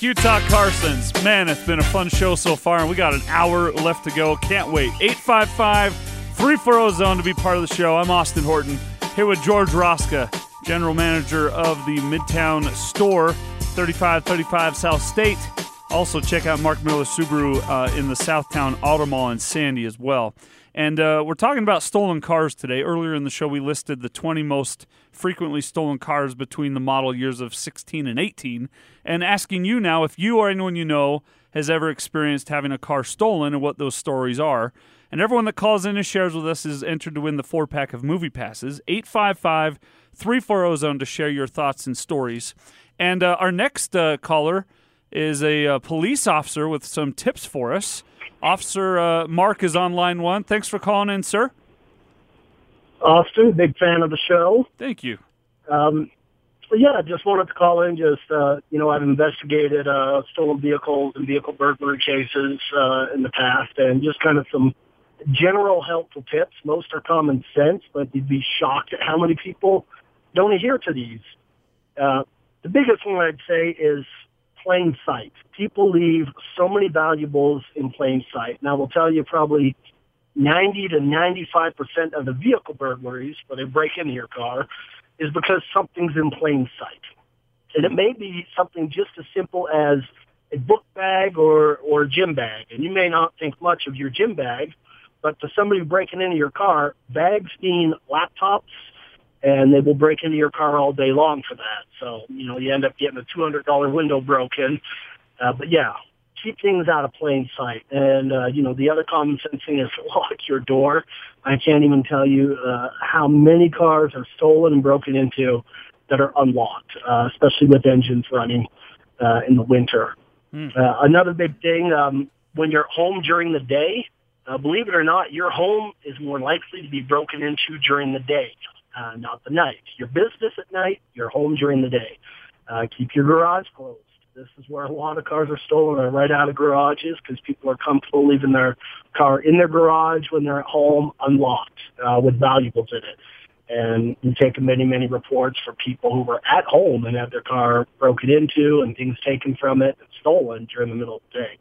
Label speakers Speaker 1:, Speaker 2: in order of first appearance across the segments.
Speaker 1: Mike Utah Car Sense. Man, it's been a fun show so far, and we got an hour left to go. Can't wait. 855 340 Zone to be part of the show. I'm Austin Horton here with George Roska, General Manager of the Midtown Store, 3535 South State. Also, check out Mark Miller Subaru uh, in the South Towne Auto Mall in Sandy as well. And uh, we're talking about stolen cars today. Earlier in the show, we listed the 20 most frequently stolen cars between the model years of 16 and 18, and asking you now if you or anyone you know has ever experienced having a car stolen and what those stories are. And everyone that calls in and shares with us is entered to win the four pack of movie passes. 855 340 Zone to share your thoughts and stories. And uh, our next uh, caller is a uh, police officer with some tips for us. Officer uh, Mark is on line one. Thanks for calling in, sir.
Speaker 2: Austin, big fan of the show.
Speaker 1: Thank you.
Speaker 2: Um, so yeah, just wanted to call in. Just uh, you know, I've investigated uh, stolen vehicles and vehicle burglary cases uh, in the past, and just kind of some general helpful tips. Most are common sense, but you'd be shocked at how many people don't adhere to these. Uh, the biggest one I'd say is plain sight. People leave so many valuables in plain sight. Now, we'll tell you probably 90 to 95% of the vehicle burglaries where they break into your car is because something's in plain sight. And it may be something just as simple as a book bag or, or a gym bag. And you may not think much of your gym bag, but to somebody breaking into your car, bags mean laptops, and they will break into your car all day long for that. So, you know, you end up getting a $200 window broken. Uh, but yeah, keep things out of plain sight. And, uh, you know, the other common sense thing is lock your door. I can't even tell you uh, how many cars are stolen and broken into that are unlocked, uh, especially with engines running uh, in the winter. Mm. Uh, another big thing, um, when you're home during the day, uh, believe it or not, your home is more likely to be broken into during the day uh, not the night. Your business at night, your home during the day. Uh, keep your garage closed. This is where a lot of cars are stolen are right out of garages because people are comfortable leaving their car in their garage when they're at home unlocked uh, with valuables in it. And we've taken many, many reports for people who were at home and had their car broken into and things taken from it and stolen during the middle of the day.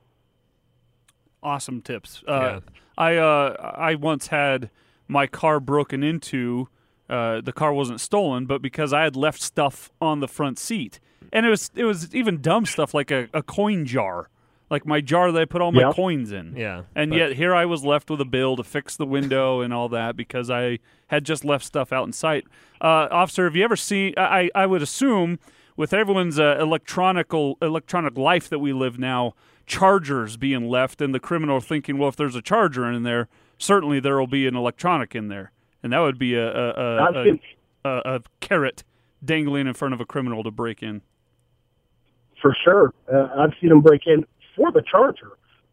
Speaker 1: Awesome tips. Uh, yeah. I uh, I once had my car broken into uh, the car wasn't stolen, but because I had left stuff on the front seat, and it was it was even dumb stuff like a, a coin jar, like my jar that I put all my yep. coins in.
Speaker 3: Yeah,
Speaker 1: and yet here I was left with a bill to fix the window and all that because I had just left stuff out in sight. Uh, officer, have you ever seen? I I would assume with everyone's uh, electronical electronic life that we live now, chargers being left, and the criminal thinking, well, if there's a charger in there, certainly there will be an electronic in there and that would be a a, a, a, a carrot dangling in front of a criminal to break in.
Speaker 2: For sure, uh, I've seen them break in for the charger.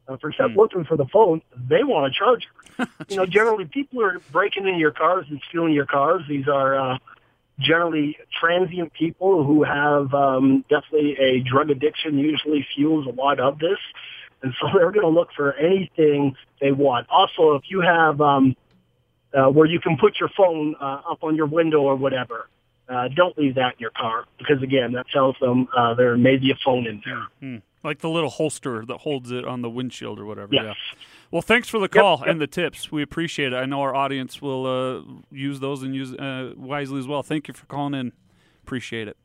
Speaker 2: Uh, for except mm. looking for the phone, they want a charger. you know, generally people are breaking into your cars and stealing your cars. These are uh, generally transient people who have um, definitely a drug addiction. Usually fuels a lot of this, and so they're going to look for anything they want. Also, if you have um, uh, where you can put your phone uh, up on your window or whatever. Uh, don't leave that in your car because again, that tells them uh, there may be a phone in there.
Speaker 1: Mm-hmm. Like the little holster that holds it on the windshield or whatever.
Speaker 2: Yes.
Speaker 1: Yeah. Well, thanks for the call
Speaker 2: yep, yep.
Speaker 1: and the tips. We appreciate it. I know our audience will uh, use those and use uh, wisely as well. Thank you for calling in. Appreciate it.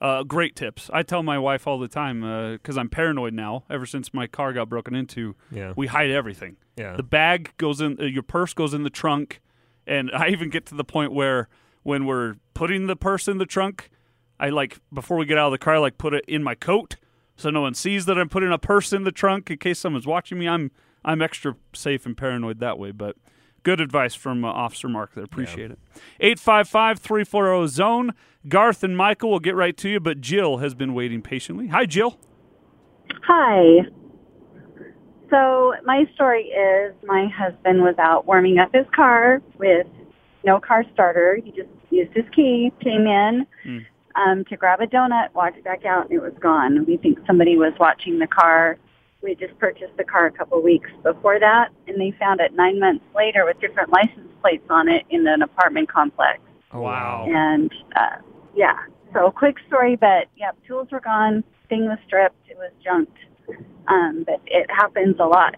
Speaker 1: Uh, great tips. I tell my wife all the time because uh, I'm paranoid now. Ever since my car got broken into,
Speaker 3: yeah.
Speaker 1: we hide everything.
Speaker 3: Yeah.
Speaker 1: The bag goes in. Uh, your purse goes in the trunk. And I even get to the point where when we're putting the purse in the trunk, I like before we get out of the car, I like put it in my coat so no one sees that I'm putting a purse in the trunk in case someone's watching me. I'm I'm extra safe and paranoid that way, but good advice from uh, Officer Mark there. Appreciate yeah. it. 855-340 zone. Garth and Michael will get right to you, but Jill has been waiting patiently. Hi Jill.
Speaker 4: Hi. So my story is my husband was out warming up his car with no car starter. He just used his key, came in mm. um, to grab a donut, walked back out, and it was gone. We think somebody was watching the car. We just purchased the car a couple weeks before that, and they found it nine months later with different license plates on it in an apartment complex.
Speaker 1: Oh, wow.
Speaker 4: And uh, yeah,
Speaker 5: So quick story, but yep, tools were gone. Thing was stripped. It was junked. Um, but it happens a lot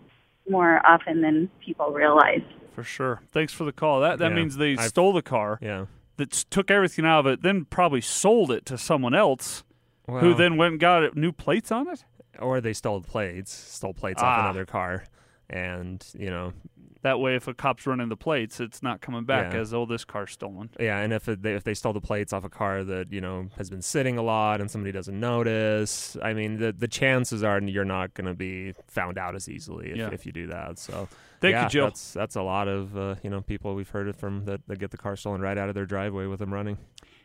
Speaker 5: more often than people realize.
Speaker 1: For sure. Thanks for the call. That that
Speaker 3: Yeah,
Speaker 1: means they
Speaker 3: I've-
Speaker 1: stole the car,
Speaker 3: Yeah.
Speaker 1: that took everything out of it, then probably sold it to someone else, who then went and got it- new plates on it.
Speaker 3: or they stole plates, stole plates off
Speaker 1: Ah.
Speaker 3: another car, and you know,
Speaker 1: That way, if a cop's running the plates, it's not coming back
Speaker 3: Yeah.
Speaker 1: as oh, this car's stolen.
Speaker 3: yeah, and if it, they, if they stole the plates off a car that you know has been sitting a lot and somebody doesn't notice, I mean, the the chances are you're not going to be found out as easily if,
Speaker 1: Yeah.
Speaker 3: if you do that. So.
Speaker 1: Thank
Speaker 3: yeah,
Speaker 1: you, Jill.
Speaker 3: That's that's a lot of uh, you know people we've heard it from that, that get the car stolen right out of their driveway with them running.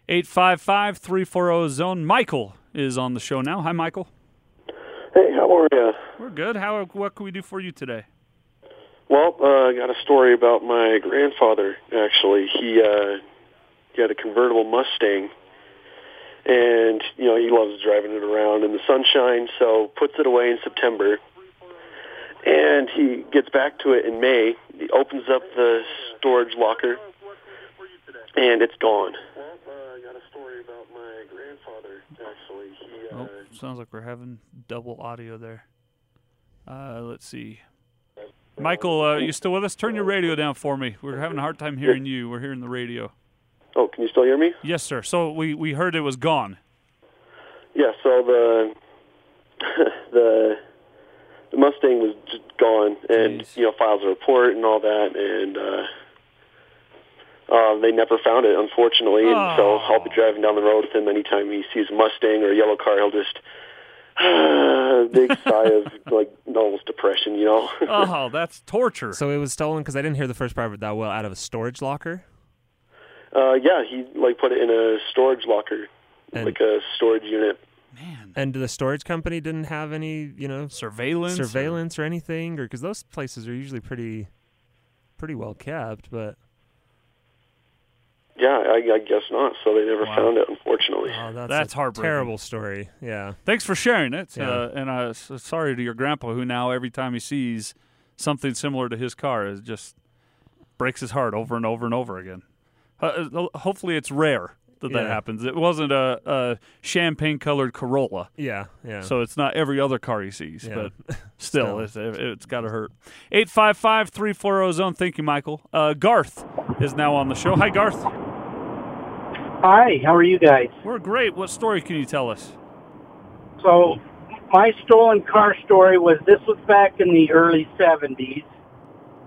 Speaker 1: 855 340 zone. Michael is on the show now. Hi, Michael.
Speaker 6: Hey, how are you?
Speaker 1: We're good. How what can we do for you today?
Speaker 6: Well, uh, I got a story about my grandfather. Actually, he uh, he had a convertible Mustang, and you know he loves driving it around in the sunshine. So puts it away in September, and he gets back to it in May. He opens up the storage locker, and it's gone.
Speaker 1: Oh, sounds like we're having double audio there. Uh, let's see. Michael, uh, you still with us? Turn your radio down for me. We're having a hard time hearing you. We're hearing the radio.
Speaker 6: Oh, can you still hear me?
Speaker 1: Yes, sir. So we, we heard it was gone.
Speaker 6: Yeah, so the the the Mustang was just gone, and
Speaker 1: Jeez.
Speaker 6: you know files a report and all that, and uh, uh, they never found it, unfortunately. And so I'll be driving down the road with him anytime he sees a Mustang or a yellow car, he'll just big sigh of like almost depression, you know.
Speaker 1: Oh, that's torture.
Speaker 3: So it was stolen because I didn't hear the first part of it that well out of a storage locker.
Speaker 6: uh, yeah, he like put it in a storage locker,
Speaker 3: And-
Speaker 6: like a storage unit.
Speaker 1: Man,
Speaker 3: And the storage company didn't have any, you know,
Speaker 1: surveillance. or-
Speaker 3: surveillance or anything, or because those places are usually pretty, pretty well kept. But
Speaker 6: Yeah, I, I guess not. So they never
Speaker 1: Wow.
Speaker 6: found it, unfortunately.
Speaker 3: oh, that's,
Speaker 1: That's
Speaker 3: a
Speaker 1: heartbreaking.
Speaker 3: terrible story. Yeah,
Speaker 1: Thanks for sharing it.
Speaker 3: Yeah.
Speaker 1: Uh, and uh, s- sorry to your grandpa, who now every time he sees something similar to his car, it just breaks his heart over and over and over again. Uh, uh, hopefully, it's rare that that happens. It wasn't a, a champagne-colored Corolla,
Speaker 3: yeah, yeah.
Speaker 1: so it's not every other car he sees.
Speaker 3: Yeah.
Speaker 1: But still,
Speaker 3: Still.
Speaker 1: it's, it, it's got to hurt. 855-340 zone. Thank you, Michael. Uh, Garth is now on the show. Hi, Garth.
Speaker 7: Hi, how are you guys?
Speaker 1: We're great. What story can you tell us?
Speaker 7: So, my stolen car story was this was back in the early 70s,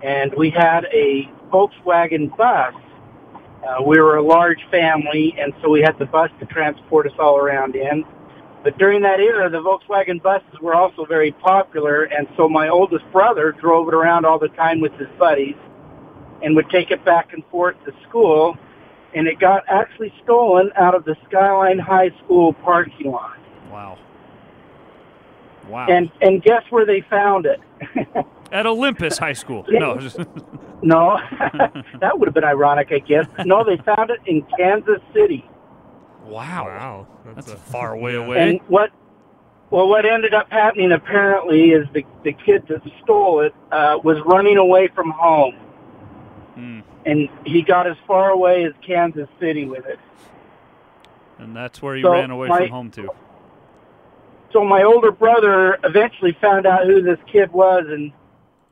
Speaker 7: and we had a Volkswagen bus. Uh, we were a large family, and so we had the bus to transport us all around in. But during that era, the Volkswagen buses were also very popular, and so my oldest brother drove it around all the time with his buddies and would take it back and forth to school. And it got actually stolen out of the Skyline High School parking lot.
Speaker 1: Wow. Wow.
Speaker 7: And and guess where they found it?
Speaker 1: At Olympus High School. No,
Speaker 7: no, that would have been ironic, I guess. No, they found it in Kansas City.
Speaker 1: wow.
Speaker 3: wow,
Speaker 1: That's
Speaker 3: a-
Speaker 1: a far way away.
Speaker 7: And what? Well, what ended up happening apparently is the the kid that stole it uh, was running away from home,
Speaker 1: Hmm.
Speaker 7: And he got as far away as Kansas City with it.
Speaker 1: And that's where he
Speaker 7: So,
Speaker 1: ran away
Speaker 7: my-
Speaker 1: from home to.
Speaker 7: So my older brother eventually found out who this kid was and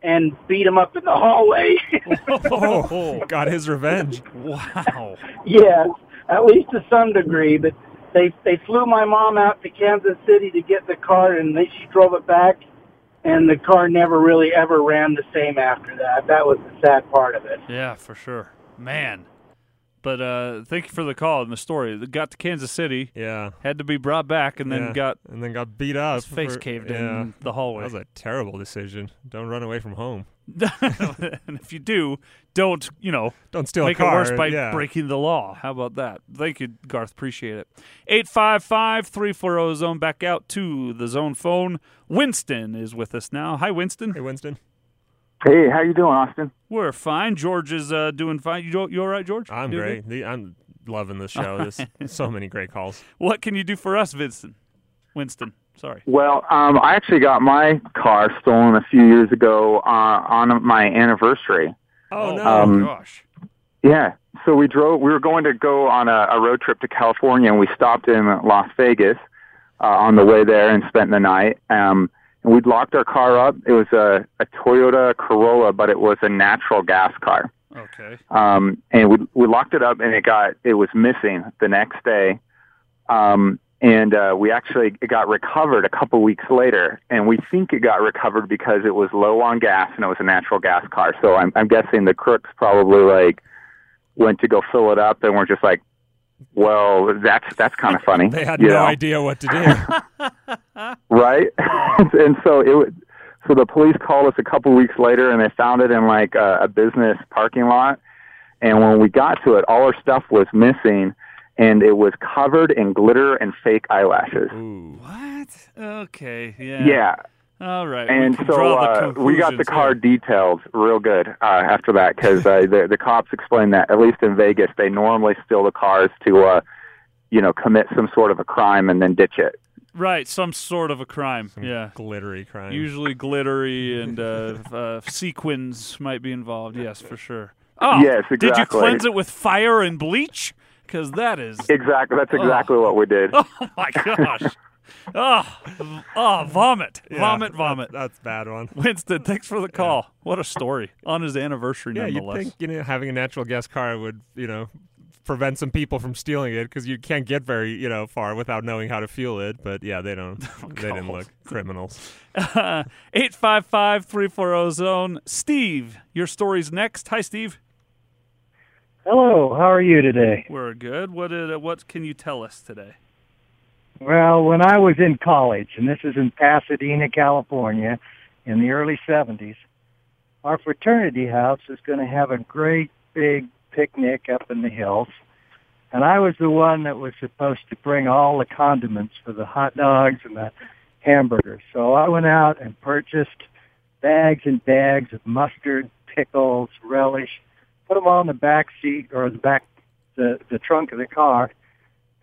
Speaker 7: and beat him up in the hallway.
Speaker 3: oh, got his revenge.
Speaker 1: Wow.
Speaker 7: yes, at least to some degree. But they they flew my mom out to Kansas City to get the car, and then she drove it back, and the car never really ever ran the same after that. That was the sad part of it.
Speaker 1: Yeah, for sure. Man. But uh, thank you for the call and the story. It got to Kansas City,
Speaker 3: Yeah,
Speaker 1: had to be brought back, and then
Speaker 3: yeah.
Speaker 1: got
Speaker 3: and then got beat up.
Speaker 1: his face
Speaker 3: for-
Speaker 1: caved
Speaker 3: yeah.
Speaker 1: in the hallway.
Speaker 3: That was a terrible decision. Don't run away from home.
Speaker 1: and if you do, don't, you know,
Speaker 3: Don't steal
Speaker 1: make
Speaker 3: a car.
Speaker 1: it worse by
Speaker 3: yeah.
Speaker 1: breaking the law. How about that? Thank you, Garth. Appreciate it. 855 340 zone. Back out to the zone phone. Winston is with us now. Hi, Winston.
Speaker 3: Hey, Winston.
Speaker 8: Hey, how you doing, Austin?
Speaker 1: We're fine. George is uh, doing fine. You, you all right, George?
Speaker 3: I'm
Speaker 1: Doing
Speaker 3: great. The, I'm loving this show. There's so many great calls.
Speaker 1: What can you do for us, Winston? Winston, sorry.
Speaker 8: Well, um, I actually got my car stolen a few years ago uh, on my anniversary.
Speaker 3: Oh, no.
Speaker 8: Um,
Speaker 1: gosh.
Speaker 8: Yeah. so we drove. We were going to go on a, a road trip to California, and we stopped in Las Vegas uh, on the way there and spent the night. Um, and we'd locked our car up. It was a, a Toyota Corolla, but it was a natural gas car.
Speaker 1: Okay.
Speaker 8: Um, and we we locked it up, and it got it was missing the next day. Um, and uh, we actually it got recovered a couple weeks later, and we think it got recovered because it was low on gas and it was a natural gas car. So I'm I'm guessing the crooks probably like went to go fill it up, and we're just like, well, that's that's kind of funny.
Speaker 3: They had no
Speaker 8: know?
Speaker 3: idea what to do.
Speaker 8: right? and so it would, so the police called us a couple weeks later, and they found it in like a, a business parking lot. And when we got to it, all our stuff was missing, and it was covered in glitter and fake eyelashes.
Speaker 1: What? Okay. Yeah.
Speaker 8: Yeah,
Speaker 1: All right. we
Speaker 8: and
Speaker 1: can
Speaker 8: so uh, we got the car
Speaker 1: here.
Speaker 8: detailed real good uh, after that because uh, the the cops explained that at least in Vegas they normally steal the cars to uh, you know commit some sort of a crime and then ditch it.
Speaker 1: Right. Some sort of a crime. Yeah.
Speaker 3: Glittery crime.
Speaker 1: Usually glittery and uh, uh, sequins might be involved. Yes, for sure. Oh,
Speaker 8: Yes,
Speaker 1: Did you cleanse it with fire and bleach? Because that is.
Speaker 8: Exactly, that's exactly what we did.
Speaker 1: Oh my gosh. Oh, oh, vomit,
Speaker 3: Yeah,
Speaker 1: vomit,
Speaker 3: that-
Speaker 1: vomit.
Speaker 3: that's a bad one.
Speaker 1: Winston, thanks for the call. What a story on his anniversary,
Speaker 3: Yeah, you'd think you know having a natural gas car would you know prevent some people from stealing it because you can't get very you know far without knowing how to fuel it. But yeah, they don't. they didn't look criminals.
Speaker 1: 855 340 zone. Steve, your story's next. Hi, Steve.
Speaker 9: Hello, how are you today?
Speaker 1: We're good. What did, what can you tell us today?
Speaker 9: Well, when I was in college, and this is in Pasadena, California, in the early 70s, our fraternity house was going to have a great big picnic up in the hills. And I was the one that was supposed to bring all the condiments for the hot dogs and the hamburgers. So I went out and purchased bags and bags of mustard, pickles, relish, put them in the back seat or the back, the, the trunk of the car,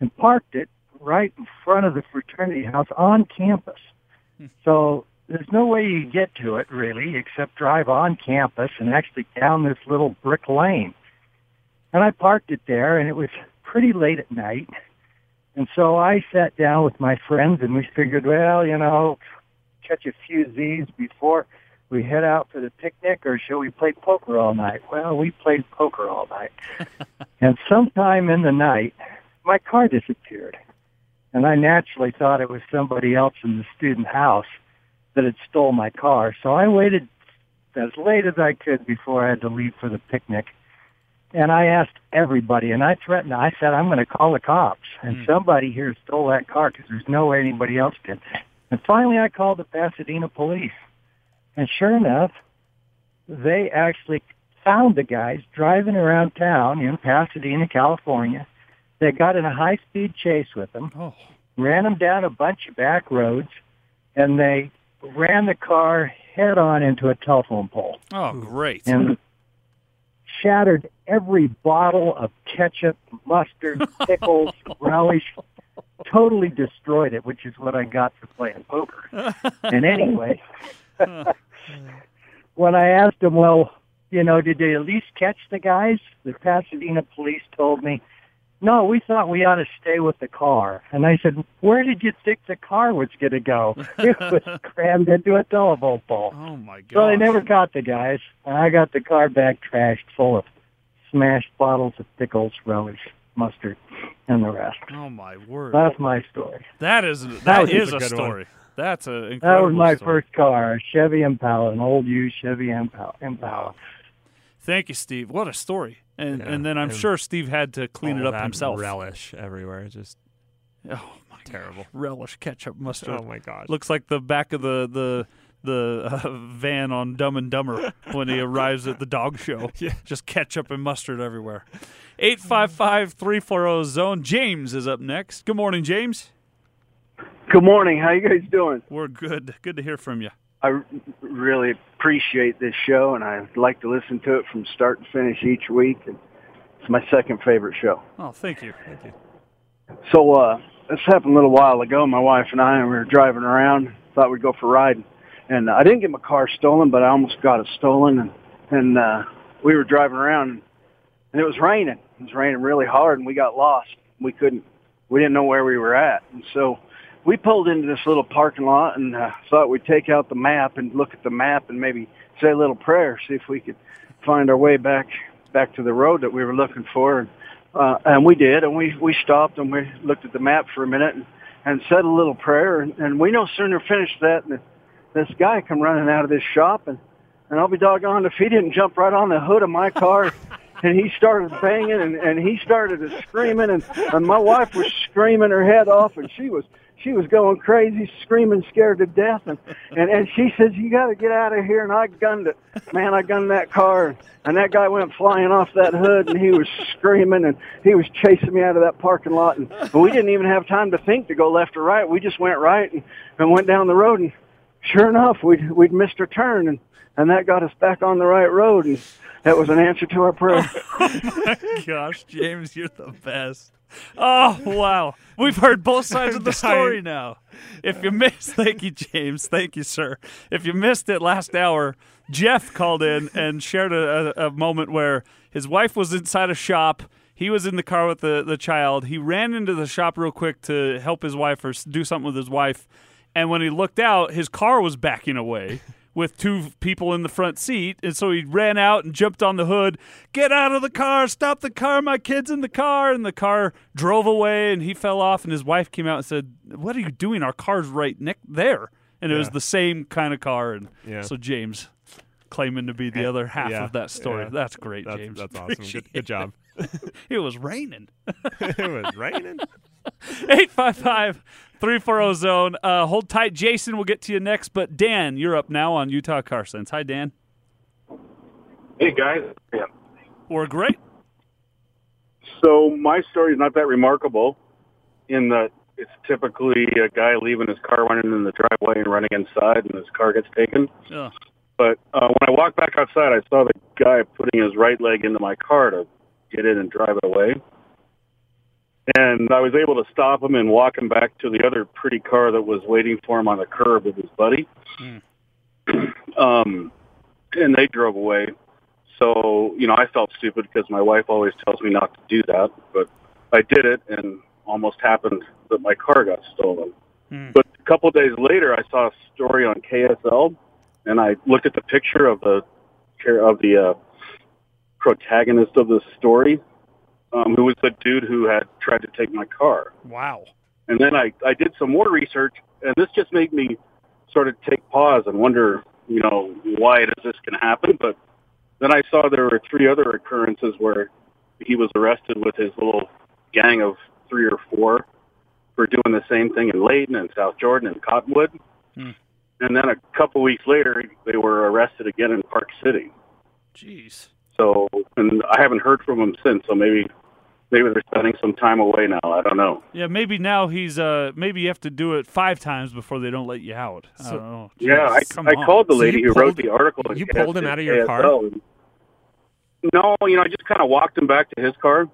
Speaker 9: and parked it right in front of the fraternity house on campus. Hmm. So there's no way you get to it really except drive on campus and actually down this little brick lane. And I parked it there and it was pretty late at night. And so I sat down with my friends and we figured, well, you know, catch a few Z's before we head out for the picnic or shall we play poker all night? Well, we played poker all night. and sometime in the night, my car disappeared. And I naturally thought it was somebody else in the student house that had stole my car. So I waited as late as I could before I had to leave for the picnic. And I asked everybody, and I threatened, I said, I'm going to call the cops. And hmm. somebody here stole that car because there's no way anybody else did. And finally I called the Pasadena police. And sure enough, they actually found the guys driving around town in Pasadena, California. They got in a high-speed chase with them,
Speaker 1: Oh,
Speaker 9: ran them down a bunch of back roads, and they ran the car head-on into a telephone pole
Speaker 1: oh, great.
Speaker 9: and shattered every bottle of ketchup, mustard, pickles, relish. Totally destroyed it, which is what I got for playing poker. and anyway, when I asked them, well, you know, did they at least catch the guys? The Pasadena police told me, no, we thought we ought to stay with the car. And I said, where did you think the car was going to go? It was crammed into a telephone pole.
Speaker 1: Oh my god.
Speaker 9: So they never caught the guys. And I got the car back trashed full of smashed bottles of pickles, relish, mustard, and the rest.
Speaker 1: Oh my word.
Speaker 9: That's my story.
Speaker 1: that is that
Speaker 9: was
Speaker 1: is
Speaker 3: a
Speaker 1: a
Speaker 3: good one.
Speaker 1: story. That's a incredible
Speaker 9: That was my
Speaker 1: story.
Speaker 9: first car, a Chevy Impala, an old used Chevy Impala. Impala.
Speaker 1: Thank you, Steve. What a story. And
Speaker 3: Yeah,
Speaker 1: and then I'm sure Steve had to clean it up
Speaker 3: that
Speaker 1: himself.
Speaker 3: Relish everywhere, just
Speaker 1: Oh my
Speaker 3: terrible.
Speaker 1: God. Relish ketchup mustard.
Speaker 3: Oh my god.
Speaker 1: Looks like the back of the the the uh, van on Dumb and Dumber when he arrives at the dog show.
Speaker 3: Yeah.
Speaker 1: Just ketchup and mustard everywhere. 855-340 zone. James is up next. Good morning, James.
Speaker 10: Good morning. How you guys doing?
Speaker 1: We're good. Good to hear from you.
Speaker 10: I really appreciate this show, and I like to listen to it from start to finish each week. And it's my second favorite show.
Speaker 1: Oh, thank you.
Speaker 3: Thank you.
Speaker 10: So uh, this happened a little while ago. My wife and I, and we were driving around. Thought we'd go for a ride, and I didn't get my car stolen, but I almost got it stolen. And and uh, we were driving around. and it was raining. It was raining really hard, and we got lost. We couldn't, we didn't know where we were at, and so we pulled into this little parking lot and uh, thought we'd take out the map and look at the map and maybe say a little prayer, see if we could find our way back back to the road that we were looking for. And, uh, and we did, and we we stopped and we looked at the map for a minute and, and said a little prayer, and, and we no sooner finished that than this guy come running out of this shop, and and I'll be doggone if he didn't jump right on the hood of my car. And he started banging and, and he started screaming and, and my wife was screaming her head off and she was she was going crazy, screaming, scared to death, and and and she says, "You got to get out of here." And I gunned it, man. I gunned that car, and that guy went flying off that hood, and he was screaming, and he was chasing me out of that parking lot, and but we didn't even have time to think to go left or right. We just went right and, and went down the road, and sure enough, we'd we'd missed our turn, and and that got us back on the right road, and that was an answer to our prayer.
Speaker 1: oh my gosh, James, you're the best. Oh wow, we've heard both sides of the story now. If you missed, thank you, James. Thank you, sir. If you missed it last hour, Jeff called in and shared a, a, a moment where his wife was inside a shop. He was in the car with the, the child. He ran into the shop real quick to help his wife or do something with his wife. And when he looked out, his car was backing away with two people in the front seat. And so he ran out and jumped on the hood. Get out of the car! Stop the car! My kid's in the car! And the car drove away and he fell off. And his wife came out and said, What are you doing? Our car's right ne- there. And it was the same kind of car. And
Speaker 3: Yeah.
Speaker 1: so James claiming to be the other half
Speaker 3: Yeah,
Speaker 1: of that story.
Speaker 3: yeah.
Speaker 1: That's great,
Speaker 3: That's,
Speaker 1: James.
Speaker 3: that's awesome. Good, good job.
Speaker 1: it was raining.
Speaker 3: it was raining.
Speaker 1: 855 340 zone. Uh, hold tight, Jason. We'll get to you next. But Dan, you're up now on Utah Car Sense. Hi, Dan.
Speaker 11: Hey guys. Yeah.
Speaker 1: We're great.
Speaker 11: So my story is not that remarkable in that it's typically a guy leaving his car running in the driveway and running inside and his car gets taken.
Speaker 1: Oh.
Speaker 11: But uh, when I walked back outside, I saw the guy putting his right leg into my car to get in and drive it away. And I was able to stop him and walk him back to the other pretty car that was waiting for him on the curb with his buddy. um, and they drove away. So, you know, I felt stupid because my wife always tells me not to do that, but I did it and almost happened that my car got stolen. But a couple of days later, I saw a story on KSL, and I looked at the picture of the of the uh, protagonist of the story, um, who was the dude who had tried to take my car.
Speaker 1: Wow.
Speaker 11: And then I, I did some more research, and this just made me sort of take pause and wonder, you know, why does this can happen? But then I saw there were three other occurrences where he was arrested with his little gang of three or four for doing the same thing in Layton and South Jordan and Cottonwood.
Speaker 1: Hmm.
Speaker 11: And then a couple weeks later, they were arrested again in Park City.
Speaker 1: Jeez.
Speaker 11: So, and I haven't heard from him since. So maybe, maybe they're spending some time away now. I don't know.
Speaker 1: Yeah, maybe now he's uh maybe you have to do it five times before they don't let you out. I don't know.
Speaker 11: Yeah, I, I called the lady
Speaker 3: you
Speaker 11: who wrote the article.
Speaker 3: you pulled him out of your car?
Speaker 11: And- No, you know, I just kind of walked him back to his car.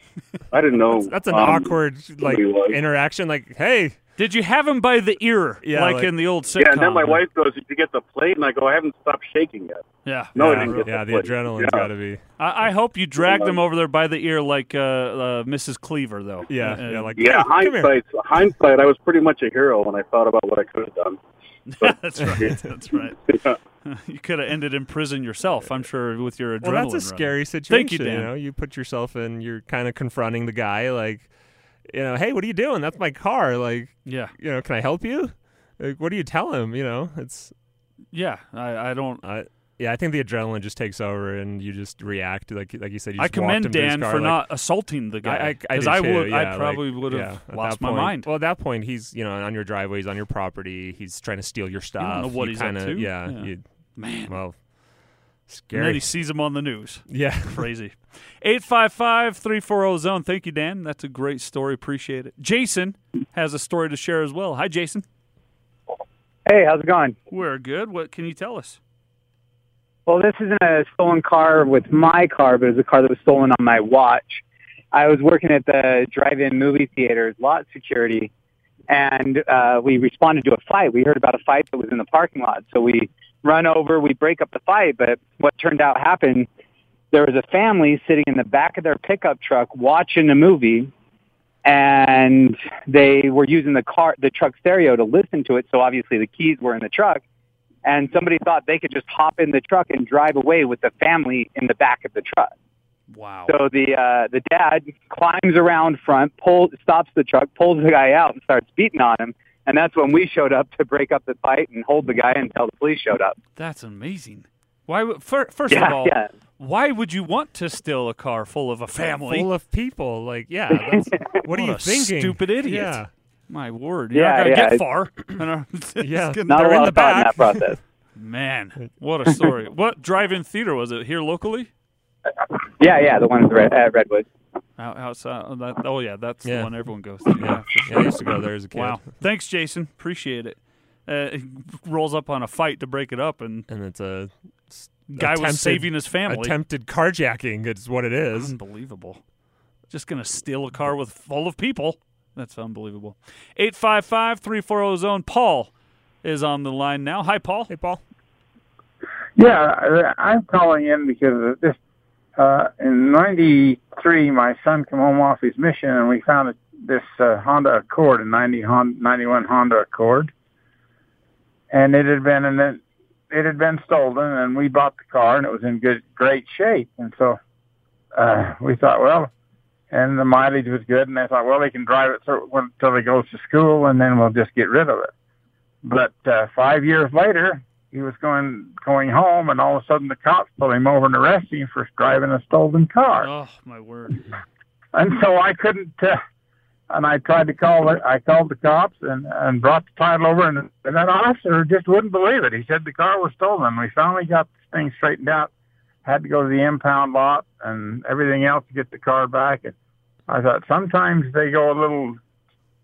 Speaker 11: I didn't know.
Speaker 3: That's an
Speaker 11: um,
Speaker 3: awkward like
Speaker 11: he
Speaker 3: interaction. Like, hey,
Speaker 1: Did you have him by the ear,
Speaker 3: Yeah,
Speaker 1: like,
Speaker 3: like-
Speaker 1: in the old sitcom?
Speaker 11: Yeah, and then my
Speaker 1: huh?
Speaker 11: wife goes, "Did you get the plate?" And I go, "I haven't stopped shaking yet."
Speaker 1: Yeah.
Speaker 11: No, I
Speaker 3: yeah,
Speaker 11: didn't get
Speaker 3: yeah,
Speaker 11: the
Speaker 3: the
Speaker 11: plate.
Speaker 3: adrenaline's
Speaker 11: Yeah.
Speaker 3: got to be.
Speaker 1: I, I hope you dragged him over there by the ear, like uh, uh, Mrs. Cleaver, though.
Speaker 3: Yeah,
Speaker 1: Uh,
Speaker 3: yeah, like
Speaker 11: Yeah,
Speaker 3: hey,
Speaker 11: hindsight. Hindsight. I was pretty much a hero when I thought about what I could have done.
Speaker 1: that's right. That's right. You could have ended in prison yourself, I'm sure, with your adrenaline.
Speaker 3: Well, that's a
Speaker 1: running.
Speaker 3: scary situation.
Speaker 1: Thank you, Dan.
Speaker 3: You know, you put yourself in. You're kind of confronting the guy, like, you know, hey, what are you doing? That's my car. Like,
Speaker 1: Yeah,
Speaker 3: you know, can I help you? Like, what do you tell him? You know, it's.
Speaker 1: yeah. I, I don't.
Speaker 3: I, yeah, I think the adrenaline just takes over, and you just react like like you said. You
Speaker 1: I commend
Speaker 3: him to
Speaker 1: Dan
Speaker 3: car,
Speaker 1: for
Speaker 3: like-
Speaker 1: not assaulting the
Speaker 3: I,
Speaker 1: guy.
Speaker 3: I, I
Speaker 1: Because I, would.
Speaker 3: yeah,
Speaker 1: I probably
Speaker 3: like,
Speaker 1: would have
Speaker 3: at
Speaker 1: lost my
Speaker 3: point-
Speaker 1: mind.
Speaker 3: Well, at that point, he's you know on your driveway, he's on your property, he's trying to steal your stuff.
Speaker 1: know what
Speaker 3: you
Speaker 1: he's
Speaker 3: kinda,
Speaker 1: to.
Speaker 3: Yeah,
Speaker 1: Yeah.
Speaker 3: You,
Speaker 1: Man.
Speaker 3: well,
Speaker 1: and
Speaker 3: scary.
Speaker 1: then he sees him on the news.
Speaker 3: yeah,
Speaker 1: Crazy. 855 340 zone. Thank you, Dan. That's a great story. Appreciate it. Jason has a story to share as well. Hi, Jason.
Speaker 12: Hey, how's it going?
Speaker 1: We're good. What can you tell us?
Speaker 12: Well, this isn't a stolen car with my car, but it's a car that was stolen on my watch. I was working at the drive-in movie theater's lot security, and uh, we responded to a fight. We heard about a fight that was in the parking lot, so we run over, we break up the fight. But what turned out happened there was a family sitting in the back of their pickup truck watching a movie and they were using the car the truck stereo to listen to it so obviously the keys were in the truck and somebody thought they could just hop in the truck and drive away with the family in the back of the truck
Speaker 1: Wow.
Speaker 12: so the uh, the dad climbs around front, pulls, stops the truck, pulls the guy out, and starts beating on him. And that's when we showed up to break up the fight and hold the guy until the police showed up.
Speaker 1: That's amazing. Why? First
Speaker 12: Yeah,
Speaker 1: of all,
Speaker 12: yeah.
Speaker 1: why would you want to steal a car full of a family?
Speaker 3: full of people. Like, yeah, that's, what, are you
Speaker 1: a
Speaker 3: thinking?
Speaker 1: Stupid idiot.
Speaker 3: Yeah.
Speaker 1: My word. You're
Speaker 12: Yeah,
Speaker 1: not gonna
Speaker 12: yeah,
Speaker 1: get far. You know,
Speaker 3: Yeah.
Speaker 1: gonna-
Speaker 12: Not
Speaker 1: they're
Speaker 12: a
Speaker 1: in
Speaker 12: lot
Speaker 1: the
Speaker 12: of thought in that process.
Speaker 1: Man, what a story. what drive-in theater was it? Here locally?
Speaker 12: Yeah, yeah, the one at Redwood.
Speaker 1: Out, outside. Oh, that, oh yeah, that's the one everyone goes to. Yeah, for
Speaker 3: Yeah,
Speaker 1: sure.
Speaker 3: I used to go there as a kid.
Speaker 1: Wow. Thanks, Jason. Appreciate it. Uh, he rolls up on a fight to break it up, and
Speaker 3: And it's a s-
Speaker 1: guy
Speaker 3: attempted-
Speaker 1: was saving his family.
Speaker 3: Attempted carjacking is what it is.
Speaker 1: Unbelievable. Just going to steal a car with full of people. That's unbelievable. 855 340 zone. Paul is on the line now. Hi, Paul.
Speaker 3: Hey, Paul.
Speaker 13: Yeah, I- I'm calling in because this. Uh, in '93, my son came home off his mission, and we found this uh, Honda Accord, a 90 Hon- 91 Honda Accord, and it had been and it, it had been stolen, and we bought the car, and it was in good, great shape, and so uh, we thought, well, and the mileage was good, and I thought, well, he can drive it until he goes to school, and then we'll just get rid of it. But uh, five years later, he was going going home, and all of a sudden the cops pulled him over and arrested him for driving a stolen car.
Speaker 1: Oh, my word.
Speaker 13: And so I couldn't. Uh, and I tried to call. The, I called the cops and and brought the title over, and, and that officer just wouldn't believe it. He said the car was stolen. We finally got the thing straightened out. Had to go to the impound lot and everything else to get the car back. And I thought sometimes they go a little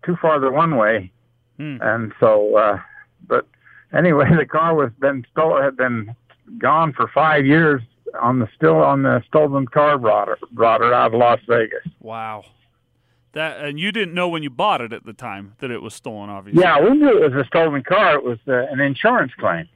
Speaker 13: too far the one way,
Speaker 1: Hmm.
Speaker 13: and so. uh But anyway, the car was been stolen. Had been gone for five years on the still on the stolen car brought her brought her out of Las Vegas.
Speaker 1: Wow. That And you didn't know when you bought it at the time that it was stolen, obviously.
Speaker 13: Yeah, we knew it was a stolen car. It was uh, an insurance claim.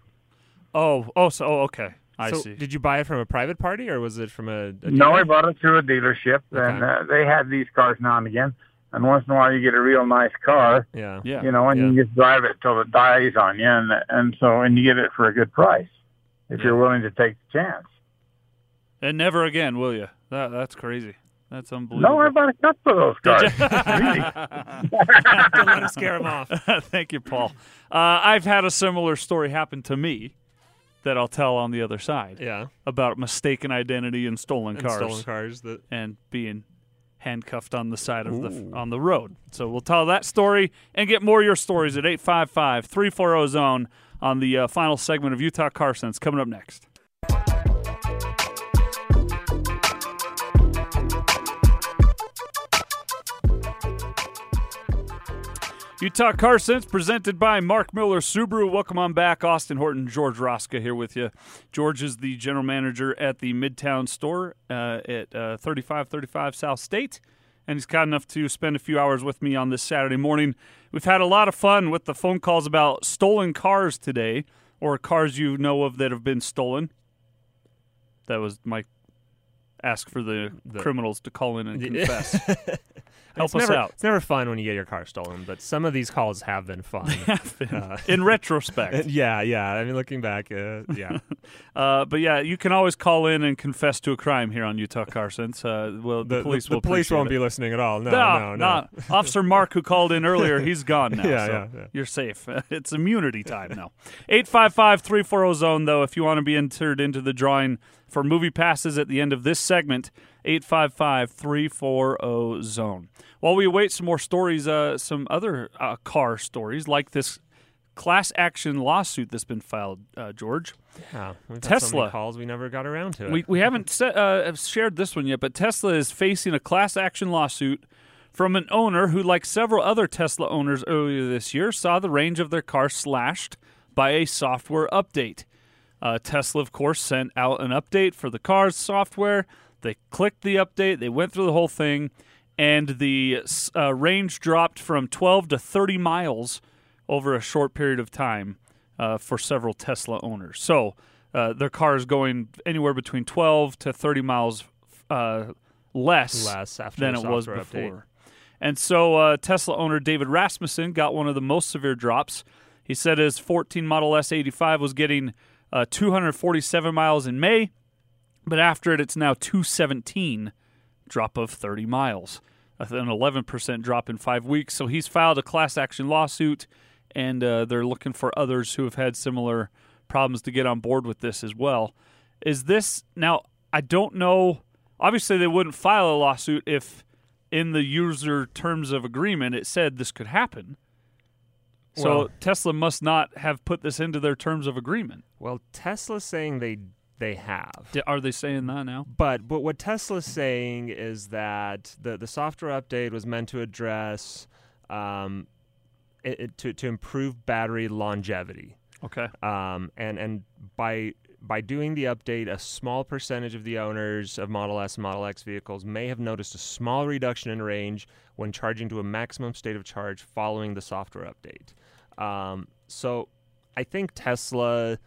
Speaker 1: Oh, oh, so, oh, okay. I
Speaker 3: so
Speaker 1: see.
Speaker 3: Did you buy it from a private party or was it from a? a
Speaker 13: No. I bought it through a dealership, and uh, they had these cars now and again. And once in a while, you get a real nice car,
Speaker 3: Yeah.
Speaker 1: Yeah.
Speaker 13: you know, and you just drive it till it dies on you, and and so and you get it for a good price if you're willing to take the chance.
Speaker 1: And never again, will you? That, that's crazy. That's unbelievable.
Speaker 13: No, I bought a couple of those cars. really.
Speaker 3: Don't let it scare him off.
Speaker 1: Thank you, Paul. Uh, I've had a similar story happen to me that I'll tell on the other side
Speaker 3: Yeah.
Speaker 1: about mistaken identity and stolen
Speaker 3: And
Speaker 1: cars
Speaker 3: stolen cars that
Speaker 1: and being handcuffed on the side of the on the road. So we'll tell that story and get more of your stories at 855-340 zone on the uh, final segment of Utah Car Sense coming up next. Utah Car Sense presented by Mark Miller Subaru. Welcome on back. Austin Horton, George Roska here with you. George is the general manager at the Midtown store uh, at uh, 3535 South State, and he's kind enough to spend a few hours with me on this Saturday morning. We've had a lot of fun with the phone calls about stolen cars today, or cars you know of that have been stolen. That was my ask for the,
Speaker 3: The-
Speaker 1: criminals to call in and confess. Help us
Speaker 3: never,
Speaker 1: out.
Speaker 3: It's never fun when you get your car stolen, but some of these calls have been fun. Uh,
Speaker 1: in retrospect.
Speaker 3: yeah, yeah. I mean, looking back, uh, yeah.
Speaker 1: Uh, but yeah, you can always call in and confess to a crime here on Utah Car Sense. Uh, well, the,
Speaker 3: The,
Speaker 1: police
Speaker 3: the,
Speaker 1: will
Speaker 3: police
Speaker 1: appreciate
Speaker 3: won't
Speaker 1: it.
Speaker 3: be listening at all. No,
Speaker 1: No,
Speaker 3: no, no.
Speaker 1: not- Officer Mark, who called in earlier, he's gone now.
Speaker 3: Yeah,
Speaker 1: so
Speaker 3: yeah, yeah.
Speaker 1: You're safe. It's immunity time now. 855 340 zone, though, if you want to be entered into the drawing for movie passes at the end of this segment, 855 340 zone. While we await some more stories, uh, some other uh, car stories, like this class action lawsuit that's been filed, uh, George.
Speaker 3: Yeah, we've had so
Speaker 1: Tesla.
Speaker 3: calls we never got around to it.
Speaker 1: We, we haven't se- uh, shared this one yet, but Tesla is facing a class action lawsuit from an owner who, like several other Tesla owners earlier this year, saw the range of their car slashed by a software update. Uh, Tesla, of course, sent out an update for the car's software. They clicked the update, they went through the whole thing, and the uh, range dropped from 12 to 30 miles over a short period of time uh, for several Tesla owners. So uh, their car is going anywhere between 12 to 30 miles uh, less,
Speaker 3: Less after
Speaker 1: than it was
Speaker 3: software update.
Speaker 1: before. And so uh, Tesla owner David Rasmussen got one of the most severe drops. He said his 14 Model S 85 was getting uh, 247 miles in May, but after it, it's now 217, drop of 30 miles, an 11% drop in five weeks. So he's filed a class action lawsuit, and uh, they're looking for others who have had similar problems to get on board with this as well. Is this now? I don't know. Obviously, they wouldn't file a lawsuit if in the user terms of agreement it said this could happen. So
Speaker 3: Well-
Speaker 1: Tesla must not have put this into their terms of agreement.
Speaker 3: Well, Tesla's saying they they have.
Speaker 1: D- Are they saying that now?
Speaker 3: But but what Tesla's saying is that the the software update was meant to address um, it, it- to to improve battery longevity.
Speaker 1: Okay.
Speaker 3: Um, and and by by doing the update, a small percentage of the owners of Model S and Model X vehicles may have noticed a small reduction in range when charging to a maximum state of charge following the software update. Um, so I think Tesla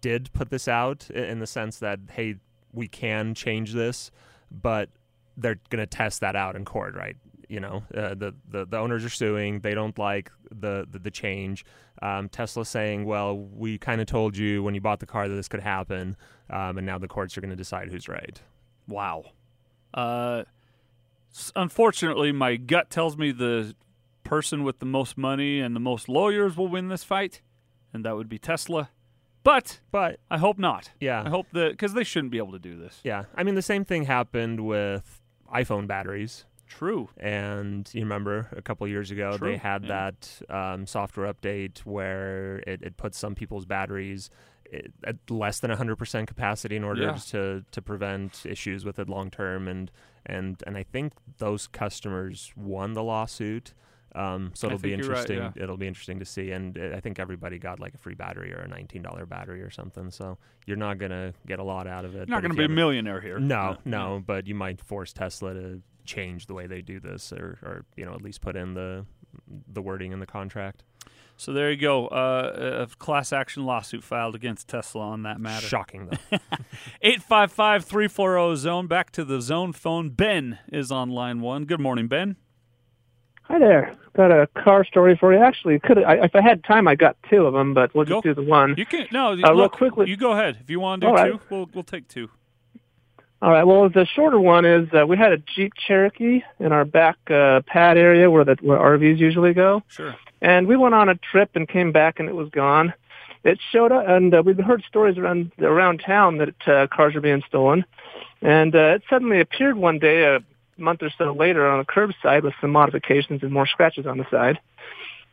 Speaker 3: did put this out in the sense that hey, we can change this, but they're going to test that out in court, right? You know, uh, the, the the owners are suing. They don't like the the, the change. Um, Tesla's saying, well, we kind of told you when you bought the car that this could happen, um, and now the courts are going to decide who's right.
Speaker 1: Wow. Uh, unfortunately, my gut tells me the person with the most money and the most lawyers will win this fight, and that would be Tesla. But
Speaker 3: but
Speaker 1: I hope not.
Speaker 3: Yeah.
Speaker 1: I hope that because they shouldn't be able to do this.
Speaker 3: Yeah, I mean the same thing happened with iPhone batteries.
Speaker 1: True.
Speaker 3: And you remember a couple years ago
Speaker 1: True,
Speaker 3: they had
Speaker 1: yeah.
Speaker 3: that um, software update where it, it puts some people's batteries at less than 100% capacity in order
Speaker 1: Yeah.
Speaker 3: to to prevent issues with it long term and and and I think those customers won the lawsuit. Um, so it'll be
Speaker 1: you're right,
Speaker 3: interesting.
Speaker 1: yeah.
Speaker 3: It'll be interesting to see, and uh, I think everybody got like a free battery or a nineteen dollar battery or something. So you're not gonna get a lot out of it.
Speaker 1: You're
Speaker 3: not
Speaker 1: gonna be a millionaire here.
Speaker 3: No,
Speaker 1: Yeah,
Speaker 3: no, but you might force Tesla to change the way they do this, or, or you know at least put in the the wording in the contract.
Speaker 1: So there you go. Uh, a class action lawsuit filed against Tesla on that matter.
Speaker 3: Shocking, though.
Speaker 1: 855 340 zone. Back to the zone phone. Ben is on line one. Good morning, Ben.
Speaker 14: Hi there. Got a car story for you. Actually, could I, if I had time, I got two of them, but we'll just do the one.
Speaker 1: You can no.
Speaker 14: Uh, real
Speaker 1: look,
Speaker 14: quickly-
Speaker 1: you go ahead. If you want to do
Speaker 14: All right.
Speaker 1: two, we'll we'll take two.
Speaker 14: All right. Well, the shorter one is uh, we had a Jeep Cherokee in our back uh, pad area where the where RVs usually go,
Speaker 1: Sure.
Speaker 14: and we went on a trip and came back and it was gone. It showed up, and uh, we've heard stories around around town that uh, cars are being stolen, and uh, it suddenly appeared one day a month or so later on a curbside with some modifications and more scratches on the side.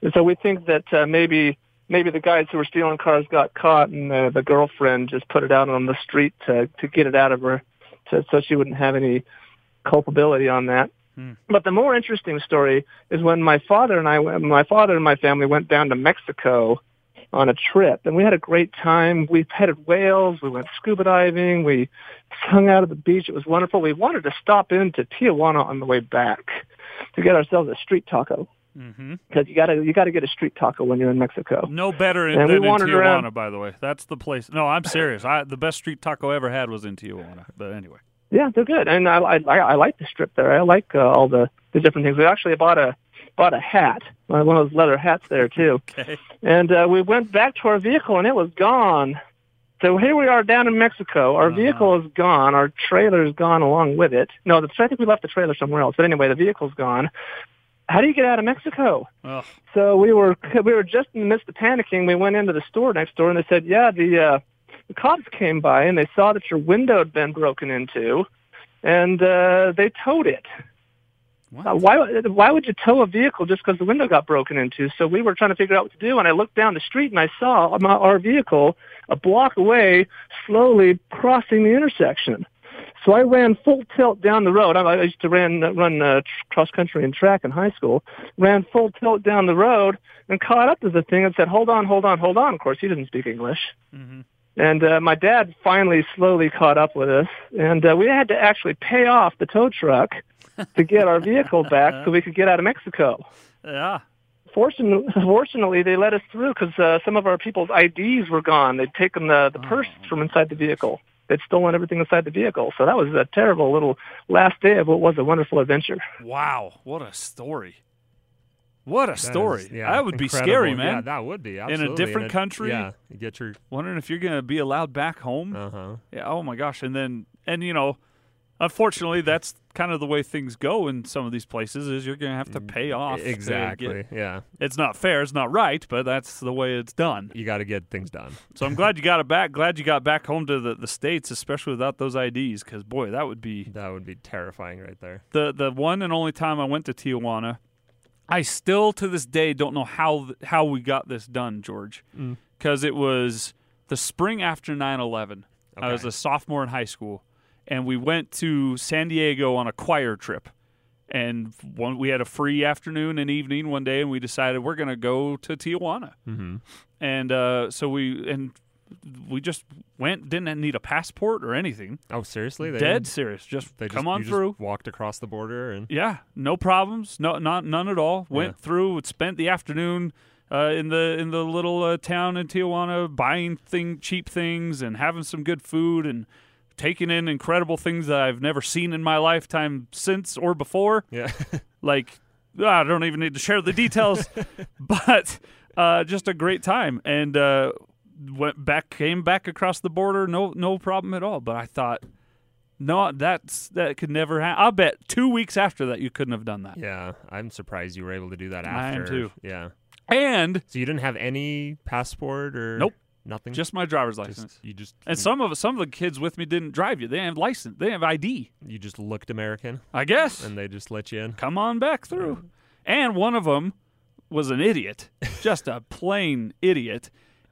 Speaker 14: And so we think that uh, maybe maybe the guys who were stealing cars got caught, and uh, the girlfriend just put it out on the street to to get it out of her, to, so she wouldn't have any culpability on that. But the more interesting story is when my father and I, my father and my family went down to Mexico on a trip, and we had a great time. We petted whales, we went scuba diving, we hung out at the beach. It was wonderful. We wanted to stop into Tijuana on the way back to get ourselves a street taco
Speaker 1: Mm-hmm.
Speaker 14: because you gotta you gotta get a street taco when you're in Mexico.
Speaker 1: No better in,
Speaker 14: And we
Speaker 1: than in Tijuana,
Speaker 14: around-
Speaker 1: by the way. That's the place. No, I'm serious. I the best street taco I ever had was in Tijuana. But anyway.
Speaker 14: Yeah, they're good, and I I, I like the strip there. I like uh, all the the different things. We actually bought a bought a hat, one of those leather hats there too.
Speaker 1: Okay.
Speaker 14: And uh, we went back to our vehicle, and it was gone. So here we are down in Mexico. Our vehicle is gone. Our trailer is gone along with it. No, the, I think we left the trailer somewhere else. But anyway, the vehicle's gone. How do you get out of Mexico?
Speaker 1: Ugh.
Speaker 14: So we were we were just in the midst of panicking. We went into the store next door, and they said, "Yeah, the uh, the cops came by and they saw that your window had been broken into, and uh, they towed it." Uh, why why would you tow a vehicle just because the window got broken into? So we were trying to figure out what to do, and I looked down the street and I saw my, our vehicle a block away, slowly crossing the intersection. So I ran full tilt down the road. I, I used to ran run uh, cross country and track in high school. Ran full tilt down the road and caught up to the thing and said, "Hold on, hold on, hold on." Of course, he didn't speak English.
Speaker 1: Mm-hmm.
Speaker 14: And uh, my dad finally slowly caught up with us, and uh, we had to actually pay off the tow truck to get our vehicle back so we could get out of Mexico.
Speaker 1: Yeah.
Speaker 14: fortunately, fortunately, they let us through because uh, some of our people's IDs were gone. They'd taken the the purse from inside the vehicle. They'd stolen everything inside the vehicle. So that was a terrible little last day of what was a wonderful adventure.
Speaker 1: Wow, what a story! What a
Speaker 3: That
Speaker 1: story!
Speaker 3: is- yeah,
Speaker 1: that would be scary, man.
Speaker 3: Yeah, that would be
Speaker 1: in a different
Speaker 3: And it-
Speaker 1: country.
Speaker 3: Yeah, you get your.
Speaker 1: wondering if you're going to be allowed back home.
Speaker 3: Uh huh.
Speaker 1: Yeah. Oh my gosh. And then, and you know, unfortunately, that's kind of the way things go in some of these places. Is you're going to have to pay off.
Speaker 3: Mm, Exactly.
Speaker 1: get-
Speaker 3: yeah.
Speaker 1: it's not fair. It's not right, but that's the way it's done.
Speaker 3: You got to get things done.
Speaker 1: So I'm glad you got it back. Glad you got back home to the, the states, especially without those IDs, because boy, that would be
Speaker 3: That would be terrifying right there.
Speaker 1: the the one and only time I went to Tijuana. I still to this day don't know how how we got this done, George,
Speaker 3: Mm.
Speaker 1: because it was the spring after 9/11. I was a sophomore in high school, and we went to San Diego on a choir trip. And one, we had a free afternoon and evening one day, and we decided we're going to go to Tijuana.
Speaker 3: Mm-hmm.
Speaker 1: And uh, so we and we just went. Didn't need a passport or anything.
Speaker 3: Oh, seriously? They
Speaker 1: Dead serious. Just
Speaker 3: They
Speaker 1: come
Speaker 3: just,
Speaker 1: on through.
Speaker 3: walked across the border and.
Speaker 1: Yeah, no problems. No, not none at all. Went
Speaker 3: Yeah.
Speaker 1: through. Spent the afternoon uh, in the in the little uh, town in Tijuana, buying thing cheap things and having some good food and taking in incredible things that I've never seen in my lifetime since or before.
Speaker 3: Yeah.
Speaker 1: Like I don't even need to share the details, but uh, just a great time and uh, went back, came back across the border, no no problem at all. But I thought. No, that's that could never happen. I'll bet two weeks after that you couldn't have done that.
Speaker 3: Yeah, I'm surprised you were able to do that
Speaker 1: I am
Speaker 3: after.
Speaker 1: too.
Speaker 3: Yeah.
Speaker 1: And
Speaker 3: So you didn't have any passport or
Speaker 1: Nope.
Speaker 3: Nothing.
Speaker 1: just my driver's
Speaker 3: Just-
Speaker 1: license.
Speaker 3: you just
Speaker 1: and some of some of the kids with me didn't drive you. They didn't have license. They didn't have ID.
Speaker 3: you just looked American
Speaker 1: I guess.
Speaker 3: and they just let you in.
Speaker 1: Come on back through. And one of them was an idiot, just a plain idiot,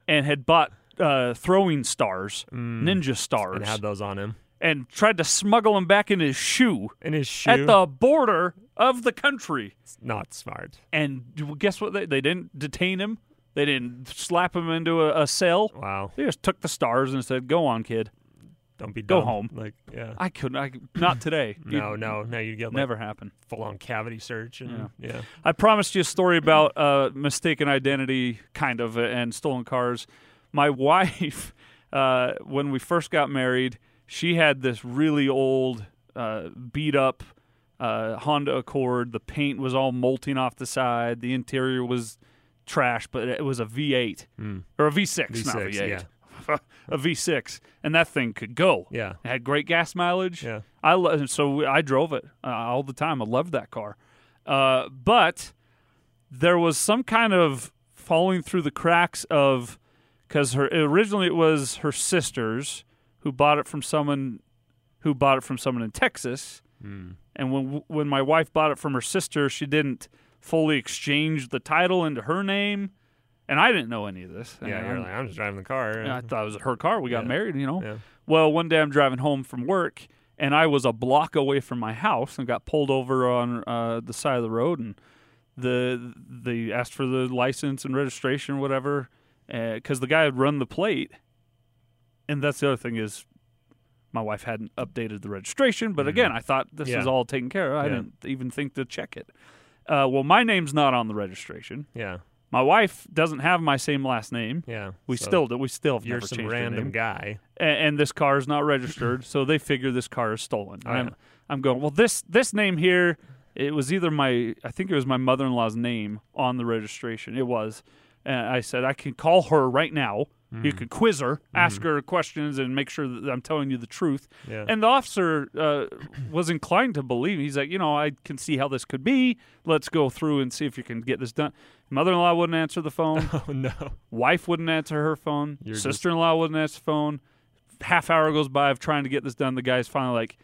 Speaker 1: and had bought uh, throwing stars, ninja stars,
Speaker 3: Mm. And had those on him
Speaker 1: and tried to smuggle them back in his shoe
Speaker 3: in his shoe.
Speaker 1: at the border of the country.
Speaker 3: It's not smart.
Speaker 1: And guess what? They, they didn't detain him. They didn't slap him into a, a cell.
Speaker 3: Wow.
Speaker 1: They just took the stars and said, "Go on, kid."
Speaker 3: Don't be
Speaker 1: Go home.
Speaker 3: Like yeah.
Speaker 1: I couldn't. I not today.
Speaker 3: no,
Speaker 1: You'd
Speaker 3: no, no. You get like
Speaker 1: Never happen.
Speaker 3: full on cavity search and yeah.
Speaker 1: I promised you a story about uh, mistaken identity, kind of, and stolen cars. My wife, uh, when we first got married, she had this really old, uh, beat up uh, Honda Accord. The paint was all molting off the side. The interior was trash, but it was a V8
Speaker 3: Mm.
Speaker 1: or a V6, not
Speaker 3: V6,
Speaker 1: V8. a V6, and that thing could go.
Speaker 3: Yeah.
Speaker 1: It had great gas mileage.
Speaker 3: Yeah.
Speaker 1: I lo- so I drove it uh, all the time. I loved that car, uh, but there was some kind of falling through the cracks of because her originally it was her sisters who bought it from someone who bought it from someone in Texas,
Speaker 3: Hmm.
Speaker 1: and when when my wife bought it from her sister, she didn't fully exchanged the title into her name, and I didn't know any of this.
Speaker 3: Yeah,
Speaker 1: And
Speaker 3: you're
Speaker 1: I'm-
Speaker 3: like, I'm just driving the car.
Speaker 1: and I thought it was her car. We got
Speaker 3: Yeah.
Speaker 1: married, you know.
Speaker 3: Yeah.
Speaker 1: Well, one day I'm driving home from work, and I was a block away from my house and got pulled over on uh, the side of the road, and the they asked for the license and registration, or whatever, because the guy had run the plate. And that's the other thing is, my wife hadn't updated the registration. But again, I thought this.
Speaker 3: Yeah.
Speaker 1: is all taken care of. I
Speaker 3: Yeah.
Speaker 1: didn't even think to check it. Uh, well, my name's not on the registration.
Speaker 3: Yeah.
Speaker 1: My wife doesn't have my same last name.
Speaker 3: Yeah.
Speaker 1: We
Speaker 3: So
Speaker 1: still do. We still have
Speaker 3: You're
Speaker 1: never
Speaker 3: some
Speaker 1: changed
Speaker 3: random guy.
Speaker 1: A- and, this car is not registered, so they figure this car is stolen.
Speaker 3: Oh,
Speaker 1: I'm,
Speaker 3: yeah.
Speaker 1: I'm going. Well, this this name here, it was either my, I think it was my mother-in-law's name on the registration. It was. And I said I can call her right now. You
Speaker 3: Mhm.
Speaker 1: could quiz her, ask
Speaker 3: Mm-hmm.
Speaker 1: her questions, and make sure that I'm telling you the truth.
Speaker 3: Yeah.
Speaker 1: And the officer uh, was inclined to believe. He's like, you know, I can see how this could be. Let's go through and see if you can get this done. Mother-in-law wouldn't answer the phone.
Speaker 3: Oh no.
Speaker 1: Wife wouldn't answer her phone.
Speaker 3: You're
Speaker 1: Sister-in-law wouldn't answer the phone. Half hour goes by of trying to get this done. The guy's finally like,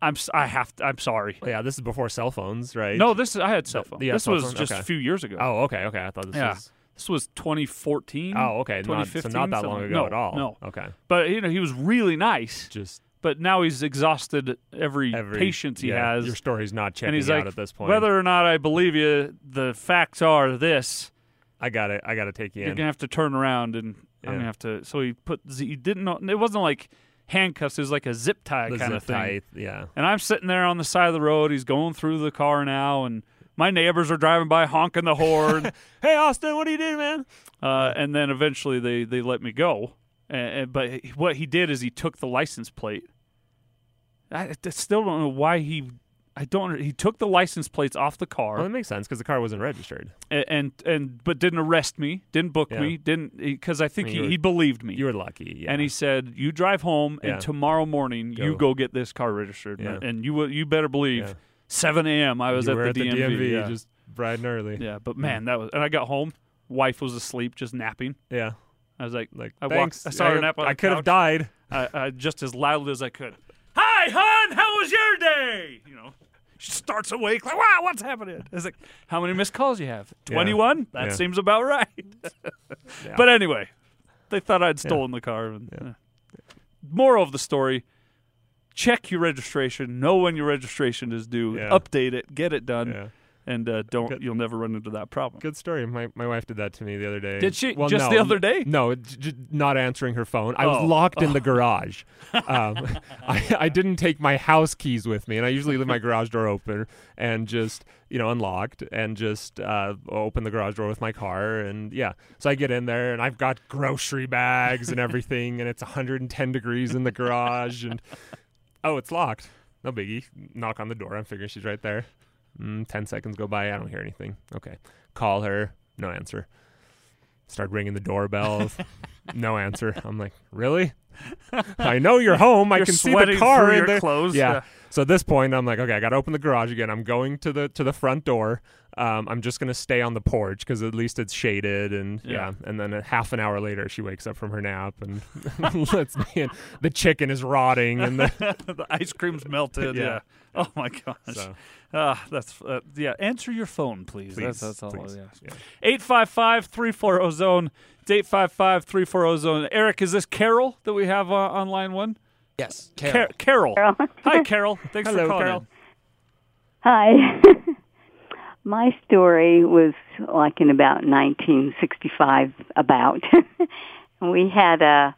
Speaker 1: "I'm I have to, I'm sorry."
Speaker 3: Yeah, this is before cell phones, right?
Speaker 1: No, this is I had cell phone.
Speaker 3: you
Speaker 1: This
Speaker 3: cell
Speaker 1: was
Speaker 3: phone?
Speaker 1: just
Speaker 3: Okay.
Speaker 1: a few years ago.
Speaker 3: Oh, okay, okay. I thought this
Speaker 1: yeah.
Speaker 3: was.
Speaker 1: This was 2014.
Speaker 3: Oh, okay. Not, so
Speaker 1: 2015,
Speaker 3: not that long ago
Speaker 1: no,
Speaker 3: at all.
Speaker 1: No,
Speaker 3: Okay.
Speaker 1: but you know he was really nice.
Speaker 3: Just
Speaker 1: But now he's exhausted every,
Speaker 3: every
Speaker 1: patience he
Speaker 3: yeah,
Speaker 1: has.
Speaker 3: Your story's not checking
Speaker 1: and he's
Speaker 3: out
Speaker 1: like,
Speaker 3: at this point.
Speaker 1: whether or not I believe you, the facts are this.
Speaker 3: I got it. I got to take you
Speaker 1: You're
Speaker 3: in.
Speaker 1: gonna have to turn around, and I'm gonna have to. So he put. He didn't know. It wasn't like handcuffs. It was like a zip tie
Speaker 3: The
Speaker 1: kind of thing.
Speaker 3: tie, yeah.
Speaker 1: And I'm sitting there on the side of the road. He's going through the car now, and my neighbors are driving by honking the horn.
Speaker 3: hey, Austin, what are you doing, man?
Speaker 1: Uh, and then eventually they they let me go. And, but what he did is he took the license plate. I, I still don't know why he. I don't. He took the license plates off the car.
Speaker 3: Well, that makes sense because the car wasn't registered.
Speaker 1: and, and and but didn't arrest me, didn't book
Speaker 3: Yeah.
Speaker 1: me, didn't because I think
Speaker 3: I mean,
Speaker 1: he,
Speaker 3: were-
Speaker 1: he believed me.
Speaker 3: You were lucky. Yeah.
Speaker 1: And he said, "You drive home,
Speaker 3: Yeah.
Speaker 1: and tomorrow morning you
Speaker 3: Go.
Speaker 1: go get this car registered, and you will- you better believe."
Speaker 3: Yeah.
Speaker 1: 7 a.m. I was at, the
Speaker 3: at the
Speaker 1: DMV,
Speaker 3: DMV,
Speaker 1: yeah.
Speaker 3: just bright and early.
Speaker 1: Yeah, but man, that was and I got home, wife was asleep, just napping.
Speaker 3: Yeah.
Speaker 1: I was like,
Speaker 3: Like,
Speaker 1: I
Speaker 3: thanks.
Speaker 1: walked, I saw her nap on
Speaker 3: I could have died.
Speaker 1: I, I just as loudly as I could. Hi, hon. How was your day? You know, she starts awake like, wow, what's happening? It's like, how many missed calls you have?
Speaker 3: Yeah.
Speaker 1: Twenty-one. That
Speaker 3: Yeah.
Speaker 1: seems about right.
Speaker 3: Yeah.
Speaker 1: But anyway, they thought I'd stolen the car. And, uh, moral of the story: check your registration. Know when your registration is due.
Speaker 3: Yeah.
Speaker 1: Update it. Get it done.
Speaker 3: Yeah.
Speaker 1: And uh, don't you'll never run into that problem.
Speaker 3: Good story. My my wife did that to me the other day.
Speaker 1: Did she?
Speaker 3: Well,
Speaker 1: Just
Speaker 3: no,
Speaker 1: the other day?
Speaker 3: No, j- j- not answering her phone. I was
Speaker 1: Oh.
Speaker 3: locked in
Speaker 1: Oh.
Speaker 3: the garage. Um, I, I didn't take my house keys with me, and I usually leave my garage door open and just you know unlocked and just uh, open the garage door with my car. And yeah, so I get in there and I've got grocery bags and everything, and it's 110 degrees in the garage, and oh, it's locked. No biggie. Knock on the door. I'm figuring she's right there. Mm, Ten seconds go by. I don't hear anything. Okay. Call her. No answer. Start ringing the doorbell. no answer. I'm like, really? I know you're home. I
Speaker 1: You're
Speaker 3: can see the car in
Speaker 1: your
Speaker 3: there.
Speaker 1: clothes.
Speaker 3: Yeah.
Speaker 1: Yeah.
Speaker 3: So at this point, I'm like, okay, I got to open the garage again. I'm going to the to the front door. Um, I'm just gonna stay on the porch because at least it's shaded and yeah.
Speaker 1: Yeah.
Speaker 3: And then a half an hour later, she wakes up from her nap and lets me in. The chicken is rotting and the
Speaker 1: the ice cream's melted.
Speaker 3: Yeah.
Speaker 1: Yeah. Oh my gosh.
Speaker 3: So.
Speaker 1: Ah, that's uh, yeah. Answer your phone, please.
Speaker 3: Please,
Speaker 1: that's that's all.
Speaker 3: please.
Speaker 1: I ask.
Speaker 3: Yeah.
Speaker 1: 855-340 zone. It's 855-340 zone. Eric, is this Carol that we have uh, on line one?
Speaker 15: Yes,
Speaker 1: Carol. Carol.
Speaker 4: Carol.
Speaker 1: Hi, Carol. Thanks
Speaker 3: Hello,
Speaker 1: for calling.
Speaker 3: Carol.
Speaker 4: Hi. My story was like in about 1965 about. we had a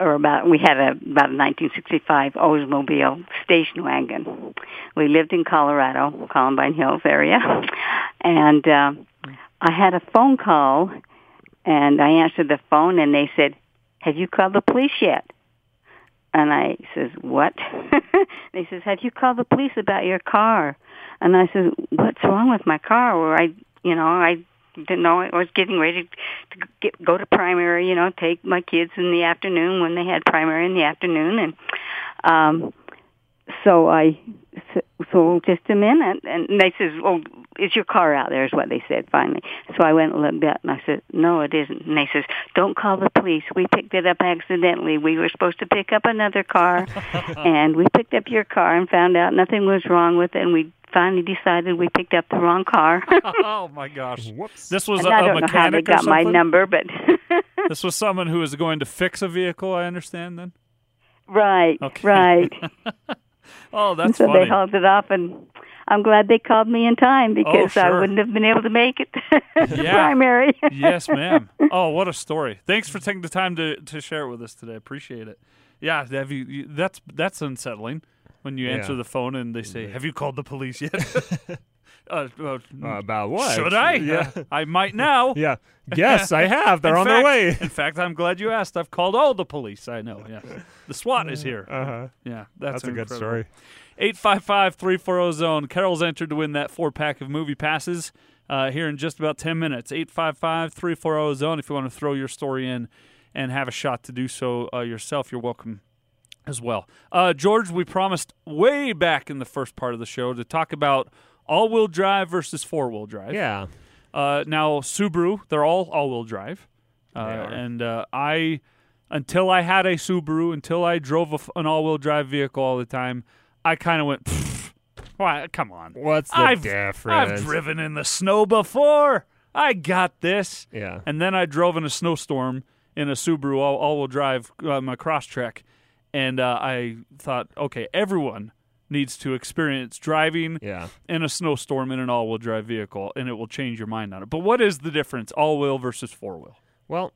Speaker 4: or about we had a about a 1965 Oldsmobile station wagon. We lived in Colorado, Columbine Hills area, and uh, I had a phone call, and I answered the phone, and they said, "Have you called the police yet?" And I says, "What?" they says, "Have you called the police about your car?" And I said, "What's wrong with my car?" Or I, you know, I didn't know I was getting ready to get, go to primary. You know, take my kids in the afternoon when they had primary in the afternoon, and um, so I, so just a minute, and they says, "Oh, is your car out there?" Is what they said finally. So I went and looked at, and I said, "No, it isn't." And they says, "Don't call the police. We picked it up accidentally. We were supposed to pick up another car, and we picked up your car and found out nothing was wrong with it, and we." Finally decided we picked up the wrong car.
Speaker 1: oh my gosh.
Speaker 3: Whoops.
Speaker 1: This was
Speaker 4: And
Speaker 1: a,
Speaker 4: I
Speaker 1: a
Speaker 4: don't know how they got my number, but
Speaker 1: this was someone who was going to fix a vehicle, I understand then?
Speaker 4: right,
Speaker 1: Okay.
Speaker 4: right.
Speaker 1: Oh,
Speaker 4: And
Speaker 1: that's
Speaker 4: so
Speaker 1: funny.
Speaker 4: they hauled it off, and I'm glad they called me in time oh, because I
Speaker 1: sure.
Speaker 4: wouldn't have been able to make it to
Speaker 1: Yeah.
Speaker 4: primary.
Speaker 1: yes, ma'am. Oh, what a story! Thanks for taking the time to, to share it with us today. Appreciate it. Yeah, have you, you that's that's unsettling when you answer
Speaker 3: Yeah.
Speaker 1: the phone and they say, mm-hmm. "Have you called the police yet?" uh, uh,
Speaker 3: about what?
Speaker 1: Should I?
Speaker 3: Yeah.
Speaker 1: I might now.
Speaker 3: Yeah. Yes, I have. They're
Speaker 1: In
Speaker 3: on
Speaker 1: fact-
Speaker 3: their way.
Speaker 1: In fact, I'm glad you asked. I've called all the police. I know. Yeah, the SWAT is here.
Speaker 3: Uh huh.
Speaker 1: Yeah, that's,
Speaker 3: That's a good story.
Speaker 1: 855-340 zone. Carol's entered to win that four pack of movie passes uh, here in just about 10 minutes. 855-340 zone. If you want to throw your story in and have a shot to do so uh, yourself, you're welcome as well. Uh, George, we promised way back in the first part of the show to talk about all-wheel drive versus four-wheel drive.
Speaker 3: Yeah.
Speaker 1: Uh, now Subaru, they're all all-wheel drive, uh, and uh, I, until I had a Subaru, until I drove f an all-wheel drive vehicle all the time, I kind of went, "Pfft, why? Come on,
Speaker 3: What's the
Speaker 1: I've,
Speaker 3: difference?
Speaker 1: I've driven in the snow before. I got this.
Speaker 3: Yeah.
Speaker 1: And then I drove in a snowstorm in a Subaru all, all-wheel drive, my Crosstrek, and uh, I thought, okay, everyone needs to experience driving
Speaker 3: Yeah.
Speaker 1: in a snowstorm in an all-wheel drive vehicle, and it will change your mind on it. But what is the difference, all-wheel versus four-wheel?
Speaker 3: Well,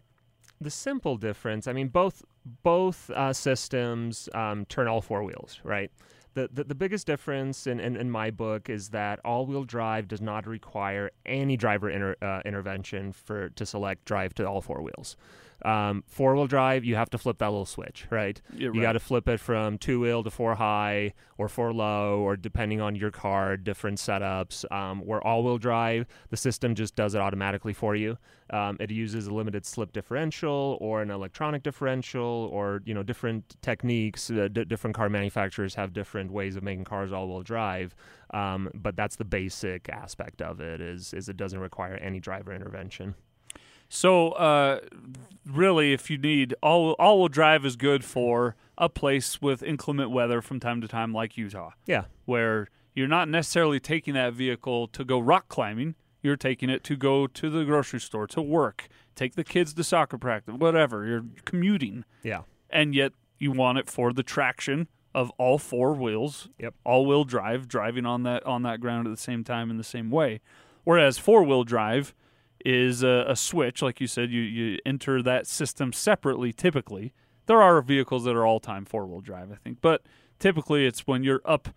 Speaker 3: the simple difference, I mean, both both uh, systems um, turn all four wheels, right? the, the, the biggest difference in, in, in my book is that all-wheel drive does not require any driver inter, uh, intervention for to select drive to all four wheels. Um, four wheel drive, you have to flip that little switch, right?
Speaker 1: Yeah,
Speaker 3: You got to flip it from two wheel to four high or four low, or depending on your car, different setups. Um, where all wheel drive, the system just does it automatically for you. Um, it uses a limited slip differential or an electronic differential, or you know different techniques. Uh, d- different car manufacturers have different ways of making cars all wheel drive. Um, but that's the basic aspect of it. Is is it doesn't require any driver intervention.
Speaker 1: So, uh, really, if you need all all wheel drive is good for a place with inclement weather from time to time, like Utah.
Speaker 3: Yeah.
Speaker 1: where you're not necessarily taking that vehicle to go rock climbing. You're taking it to go to the grocery store, to work, take the kids to soccer practice, whatever. You're commuting.
Speaker 3: Yeah.
Speaker 1: And yet you want it for the traction of all four wheels.
Speaker 3: Yep.
Speaker 1: All wheel drive, driving on that on that ground at the same time in the same way. Whereas four wheel drive is a, a switch, like you said, you, you enter that system separately typically. There are vehicles that are all time four wheel drive, I think, but typically it's when you're up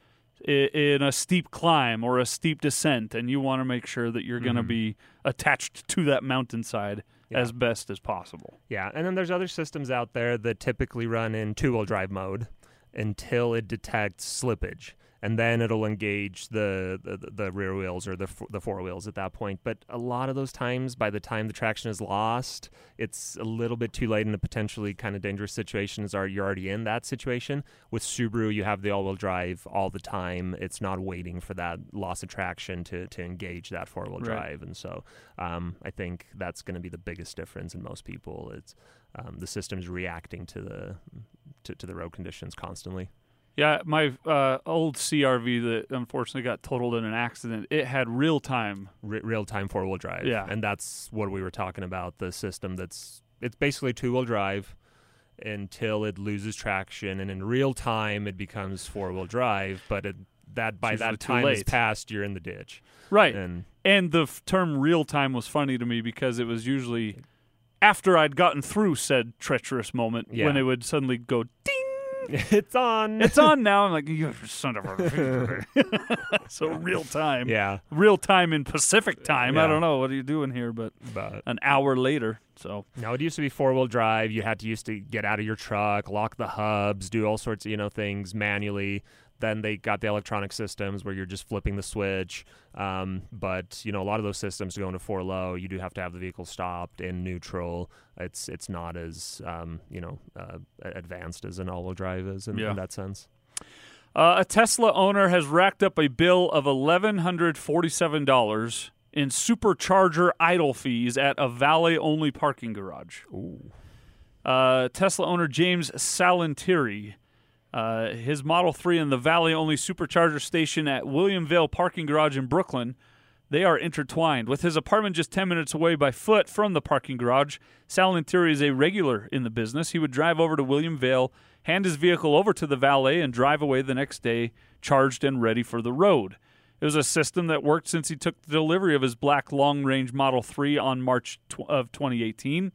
Speaker 1: in a steep climb or a steep descent and you want to make sure that you're going to
Speaker 3: mm-hmm.
Speaker 1: be attached to that mountainside as best as possible.
Speaker 3: Yeah, and then there's other systems out there that typically run in two-wheel drive mode until it detects slippage, and then it'll engage the the, the rear wheels or the the four wheels at that point. But a lot of those times, by the time the traction is lost, it's a little bit too late, and a potentially kind of dangerous situations are you're already in that situation. With Subaru, you have the all-wheel drive all the time. It's not waiting for that loss of traction to to engage that four-wheel
Speaker 1: Right.
Speaker 3: drive, and so um, I think that's going to be the biggest difference in most people. It's um, the system's reacting to the to, to the road conditions constantly.
Speaker 1: Yeah, my uh, old CRV that unfortunately got totaled in an accident, it had real time.
Speaker 3: Re- real time four wheel drive.
Speaker 1: Yeah.
Speaker 3: and that's what we were talking about. The system that's it's basically two wheel drive until it loses traction, and in real time it becomes four wheel drive. But it, that by that time is passed, you're in the ditch.
Speaker 1: Right.
Speaker 3: And
Speaker 1: And the f- term real time was funny to me because it was usually after I'd gotten through said treacherous moment
Speaker 3: Yeah.
Speaker 1: when it would suddenly go ding.
Speaker 3: it's on.
Speaker 1: It's on now. I'm like, you son of a. so real time.
Speaker 3: Yeah.
Speaker 1: Real time in Pacific time. I don't know what are you doing here, but,
Speaker 3: But-
Speaker 1: an hour later. So
Speaker 3: now it used to be four wheel drive. You had to used to get out of your truck, lock the hubs, do all sorts of you know things manually. Then they got the electronic systems where you're just flipping the switch. Um, but you know, a lot of those systems to go into four low, you do have to have the vehicle stopped in neutral. It's it's not as um, you know uh, advanced as an all wheel drive is in,
Speaker 1: Yeah.
Speaker 3: in that sense.
Speaker 1: Uh, a Tesla owner has racked up a bill of $1,147 in supercharger idle fees at a valet only parking garage.
Speaker 3: Ooh.
Speaker 1: Uh, Tesla owner James Salantieri, uh, his Model 3 in the Valley only supercharger station at William Vale Parking Garage in Brooklyn. They are intertwined. With his apartment just 10 minutes away by foot from the parking garage, Salantieri is a regular in the business. He would drive over to William Vale, hand his vehicle over to the valet, and drive away the next day, charged and ready for the road. It was a system that worked since he took the delivery of his black long range Model 3 on March tw- of 2018.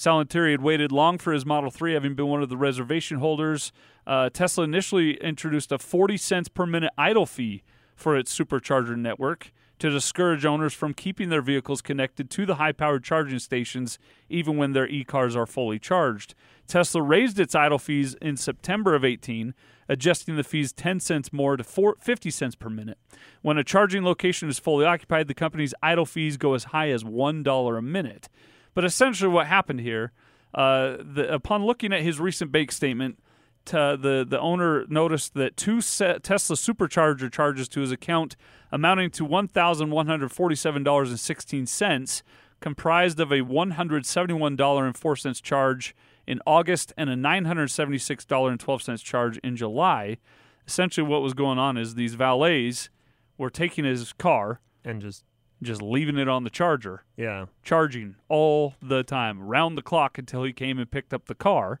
Speaker 1: Salantieri had waited long for his Model 3, having been one of the reservation holders. Uh, Tesla initially introduced a 40 cents per minute idle fee for its supercharger network to discourage owners from keeping their vehicles connected to the high powered charging stations even when their e cars are fully charged. Tesla raised its idle fees in September of 18, adjusting the fees 10 cents more to four, 50 cents per minute. When a charging location is fully occupied, the company's idle fees go as high as $1 a minute. But essentially, what happened here, uh, the, upon looking at his recent bank statement, t- the the owner noticed that two Tesla supercharger charges to his account, amounting to one thousand one hundred forty-seven dollars and sixteen cents, comprised of a one hundred seventy-one dollar and four cents charge in August and a nine hundred seventy-six dollar and twelve cents charge in July. Essentially, what was going on is these valets were taking his car
Speaker 3: and just
Speaker 1: just leaving it on the charger.
Speaker 3: Yeah.
Speaker 1: Charging all the time, round the clock until he came and picked up the car.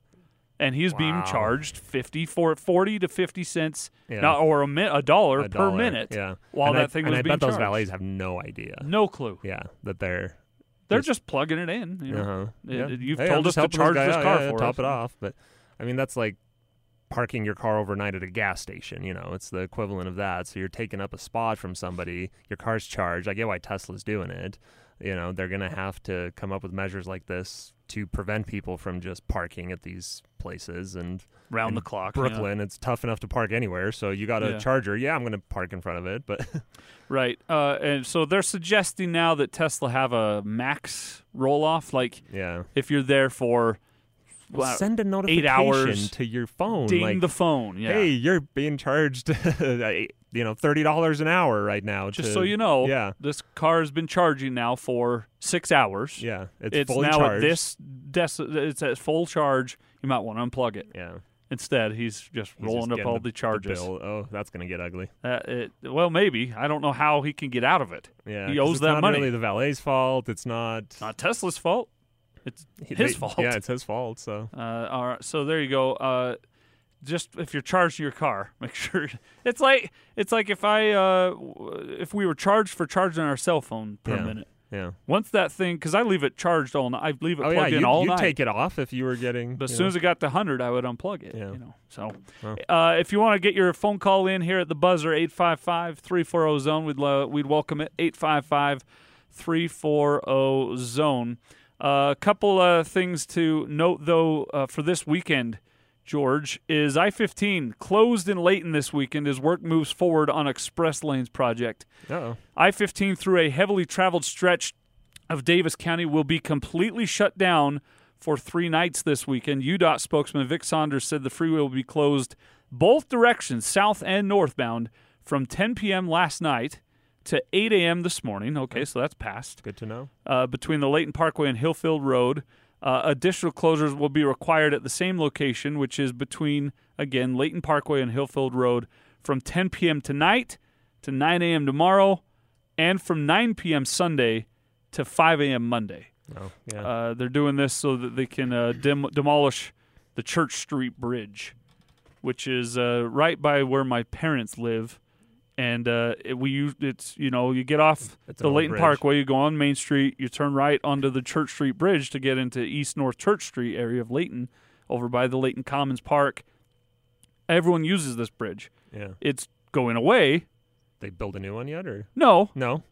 Speaker 1: And he's being
Speaker 3: Wow.
Speaker 1: charged 50 for 40 to 50 cents
Speaker 3: Yeah.
Speaker 1: not, or a, mi- a dollar
Speaker 3: A
Speaker 1: per
Speaker 3: dollar,
Speaker 1: minute
Speaker 3: Yeah.
Speaker 1: while
Speaker 3: and
Speaker 1: that
Speaker 3: I,
Speaker 1: thing
Speaker 3: and
Speaker 1: was
Speaker 3: I
Speaker 1: being
Speaker 3: bet those valets have no idea.
Speaker 1: No clue.
Speaker 3: Yeah, that they're
Speaker 1: They're just plugging it in. You know?
Speaker 3: uh-huh. yeah.
Speaker 1: You've
Speaker 3: Hey, I'm
Speaker 1: told us to charge this
Speaker 3: out.
Speaker 1: car
Speaker 3: yeah,
Speaker 1: for
Speaker 3: top
Speaker 1: us.
Speaker 3: it off. But I mean, that's like parking your car overnight at a gas station. You know, it's the equivalent of that. So you're taking up a spot from somebody. Your car's charged. I get why Tesla's doing it. You know, they're going to have to come up with measures like this to prevent people from just parking at these places and
Speaker 1: Round the clock, yeah.
Speaker 3: Brooklyn, it's tough enough to park anywhere. So you got a
Speaker 1: Yeah.
Speaker 3: charger. Yeah, I'm going to park in front of it, but
Speaker 1: Right. Uh, and so they're suggesting now that Tesla have a max roll off. Like,
Speaker 3: Yeah.
Speaker 1: if you're there for
Speaker 3: Well, send a
Speaker 1: eight
Speaker 3: notification
Speaker 1: hours
Speaker 3: to your phone.
Speaker 1: Ding
Speaker 3: like,
Speaker 1: the phone. Yeah.
Speaker 3: Hey, you're being charged, you know, thirty dollars an hour right now.
Speaker 1: Just
Speaker 3: to-
Speaker 1: so you know,
Speaker 3: Yeah.
Speaker 1: this car has been charging now for six hours.
Speaker 3: Yeah, it's fully
Speaker 1: now
Speaker 3: charged.
Speaker 1: at this dec- it's at full charge. You might want to unplug it.
Speaker 3: Yeah.
Speaker 1: Instead, he's just
Speaker 3: He's
Speaker 1: rolling
Speaker 3: just
Speaker 1: up all
Speaker 3: the-
Speaker 1: the, charges.
Speaker 3: bill. Oh, that's going to get ugly.
Speaker 1: Uh, it, well, maybe I don't know how he can get out of it.
Speaker 3: Yeah,
Speaker 1: he owes
Speaker 3: it's
Speaker 1: that
Speaker 3: not
Speaker 1: money.
Speaker 3: Really, the valet's fault. It's not.
Speaker 1: Not Tesla's fault. It's his
Speaker 3: they-
Speaker 1: fault.
Speaker 3: Yeah, it's his fault. So
Speaker 1: Uh, all right, so there you go. Uh, just if you're charging your car, make sure it's like it's like if I uh, if we were charged for charging our cell phone per
Speaker 3: Yeah,
Speaker 1: minute.
Speaker 3: yeah.
Speaker 1: Once that thing, because I leave it charged all night. I leave it
Speaker 3: oh
Speaker 1: plugged
Speaker 3: yeah,
Speaker 1: in
Speaker 3: you
Speaker 1: all
Speaker 3: you
Speaker 1: night.
Speaker 3: take it off if you were getting.
Speaker 1: But as soon
Speaker 3: know.
Speaker 1: as it got to 100, I would unplug it.
Speaker 3: Yeah.
Speaker 1: You know. So,
Speaker 3: Well.
Speaker 1: uh, if you want to get your phone call in here at the buzzer 855-340 zone, we'd lo- we'd welcome it 855-340 zone. A couple uh, things to note though uh, for this weekend. George is I-15 closed in Layton this weekend as work moves forward on Express Lanes project. I-15 through a heavily traveled stretch of Davis County will be completely shut down for three nights this weekend. UDOT spokesman Vic Saunders said the freeway will be closed both directions, south and northbound, from 10 p.m. last night to 8 a.m. this morning. Okay, so that's passed.
Speaker 3: Good to know.
Speaker 1: Uh, between the Layton Parkway and Hillfield Road. Uh, additional closures will be required at the same location, which is between, again, Layton Parkway and Hillfield Road from 10 p.m. tonight to 9 a.m. tomorrow and from 9 p.m. Sunday to 5 a.m. Monday.
Speaker 3: Oh, yeah.
Speaker 1: Uh, they're doing this so that they can uh, dem- demolish the Church Street Bridge, which is uh, right by where my parents live. And uh, it, we use it's you know you get off
Speaker 3: It's
Speaker 1: the Layton
Speaker 3: bridge.
Speaker 1: Parkway, you go on Main Street, you turn right onto the Church Street Bridge to get into East North Church Street area of Layton, over by the Layton Commons Park. Everyone uses this bridge.
Speaker 3: Yeah.
Speaker 1: It's going away.
Speaker 3: They build a new one yet, or
Speaker 1: No,
Speaker 3: no?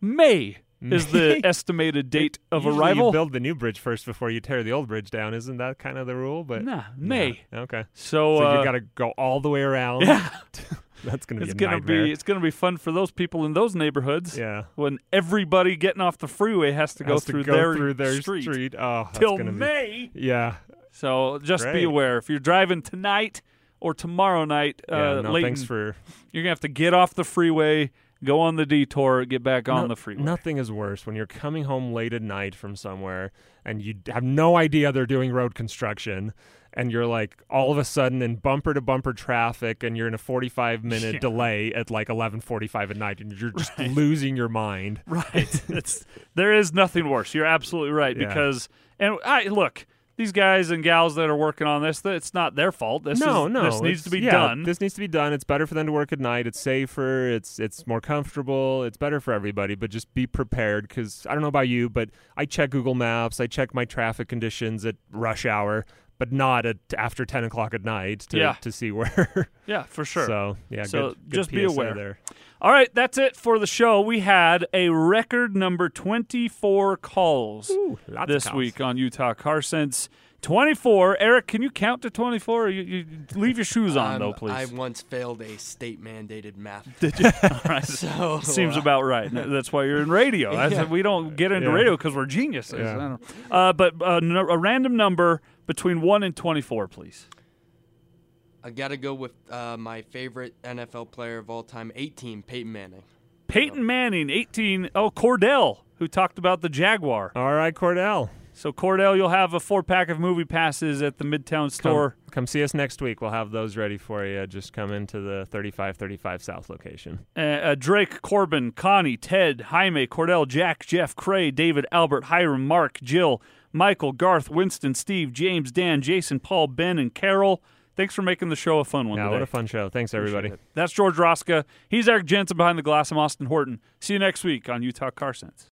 Speaker 1: May is the estimated date of
Speaker 3: Usually
Speaker 1: arrival.
Speaker 3: You build the new bridge first before you tear the old bridge down. Isn't that kind of the rule? But
Speaker 1: Nah, May.
Speaker 3: Yeah, Okay.
Speaker 1: So,
Speaker 3: so
Speaker 1: uh,
Speaker 3: you got to go all the way around.
Speaker 1: Yeah.
Speaker 3: That's gonna be
Speaker 1: it's
Speaker 3: a
Speaker 1: gonna
Speaker 3: nightmare.
Speaker 1: be it's gonna be fun for those people in those neighborhoods.
Speaker 3: Yeah.
Speaker 1: When everybody getting off the freeway has to go
Speaker 3: Has to
Speaker 1: through
Speaker 3: go
Speaker 1: their
Speaker 3: through their
Speaker 1: street,
Speaker 3: street. Oh, that's
Speaker 1: till
Speaker 3: gonna be-
Speaker 1: May.
Speaker 3: Yeah.
Speaker 1: So just be aware if you're driving tonight or tomorrow night.
Speaker 3: Yeah,
Speaker 1: uh,
Speaker 3: no,
Speaker 1: Layton,
Speaker 3: thanks for-
Speaker 1: You're gonna have to get off the freeway, go on the detour, get back on
Speaker 3: No-
Speaker 1: the freeway.
Speaker 3: Nothing is worse when you're coming home late at night from somewhere and you have no idea they're doing road construction and you're like all of a sudden in bumper to bumper traffic and you're in a 45 minute
Speaker 1: Yeah.
Speaker 3: delay at like 11:45 at night and you're just losing your mind.
Speaker 1: Right. it's there is nothing worse. You're absolutely right
Speaker 3: Yeah.
Speaker 1: because and I look. These guys and gals that are working on this, it's not their fault. This
Speaker 3: no,
Speaker 1: is,
Speaker 3: no,
Speaker 1: this needs to be
Speaker 3: yeah,
Speaker 1: done.
Speaker 3: This needs to be done. It's better for them to work at night. It's safer. It's it's more comfortable. It's better for everybody. But just be prepared because I don't know about you, but I check Google Maps. I check my traffic conditions at rush hour, but not at after ten o'clock at night to
Speaker 1: Yeah.
Speaker 3: to see where.
Speaker 1: Yeah, for sure.
Speaker 3: So yeah,
Speaker 1: So
Speaker 3: good, good
Speaker 1: just be aware.
Speaker 3: there.
Speaker 1: All right, that's it for the show. We had a record number 24 calls
Speaker 3: lots of
Speaker 1: this
Speaker 3: calls.
Speaker 1: week on Utah Car Sense. 24. Eric, can you count to 24? Or you, you leave your shoes on,
Speaker 15: Um,
Speaker 1: though, please.
Speaker 15: I once failed a state mandated math.
Speaker 1: Did you? All right.
Speaker 15: So
Speaker 1: Seems
Speaker 15: uh,
Speaker 1: about right. That's why you're in radio.
Speaker 15: Yeah.
Speaker 1: We don't get into
Speaker 15: Yeah.
Speaker 1: radio because we're geniuses.
Speaker 15: Yeah.
Speaker 1: I don't know. Uh, but uh, no- a random number between 1 and 24, please.
Speaker 15: I got to go with uh, my favorite NFL player of all time, 18, Peyton Manning.
Speaker 1: Peyton Manning, 18. Oh, Cordell, who talked about the Jaguar.
Speaker 3: All right, Cordell.
Speaker 1: So, Cordell, you'll have a four pack of movie passes at the Midtown store.
Speaker 3: Come, come see us next week. We'll have those ready for you. Just come into the 3535 South location.
Speaker 1: Uh, uh, Drake, Corbin, Connie, Ted, Jaime, Cordell, Jack, Jeff, Cray, David, Albert, Hiram, Mark, Jill, Michael, Garth, Winston, Steve, James, Dan, Jason, Paul, Ben, and Carol. Thanks for making the show a fun one
Speaker 3: Yeah,
Speaker 1: today.
Speaker 3: what a fun show. Thanks, everybody.
Speaker 1: That's George Roska. He's Eric Jensen behind the glass. I'm Austin Horton. See you next week on Utah Car Sense.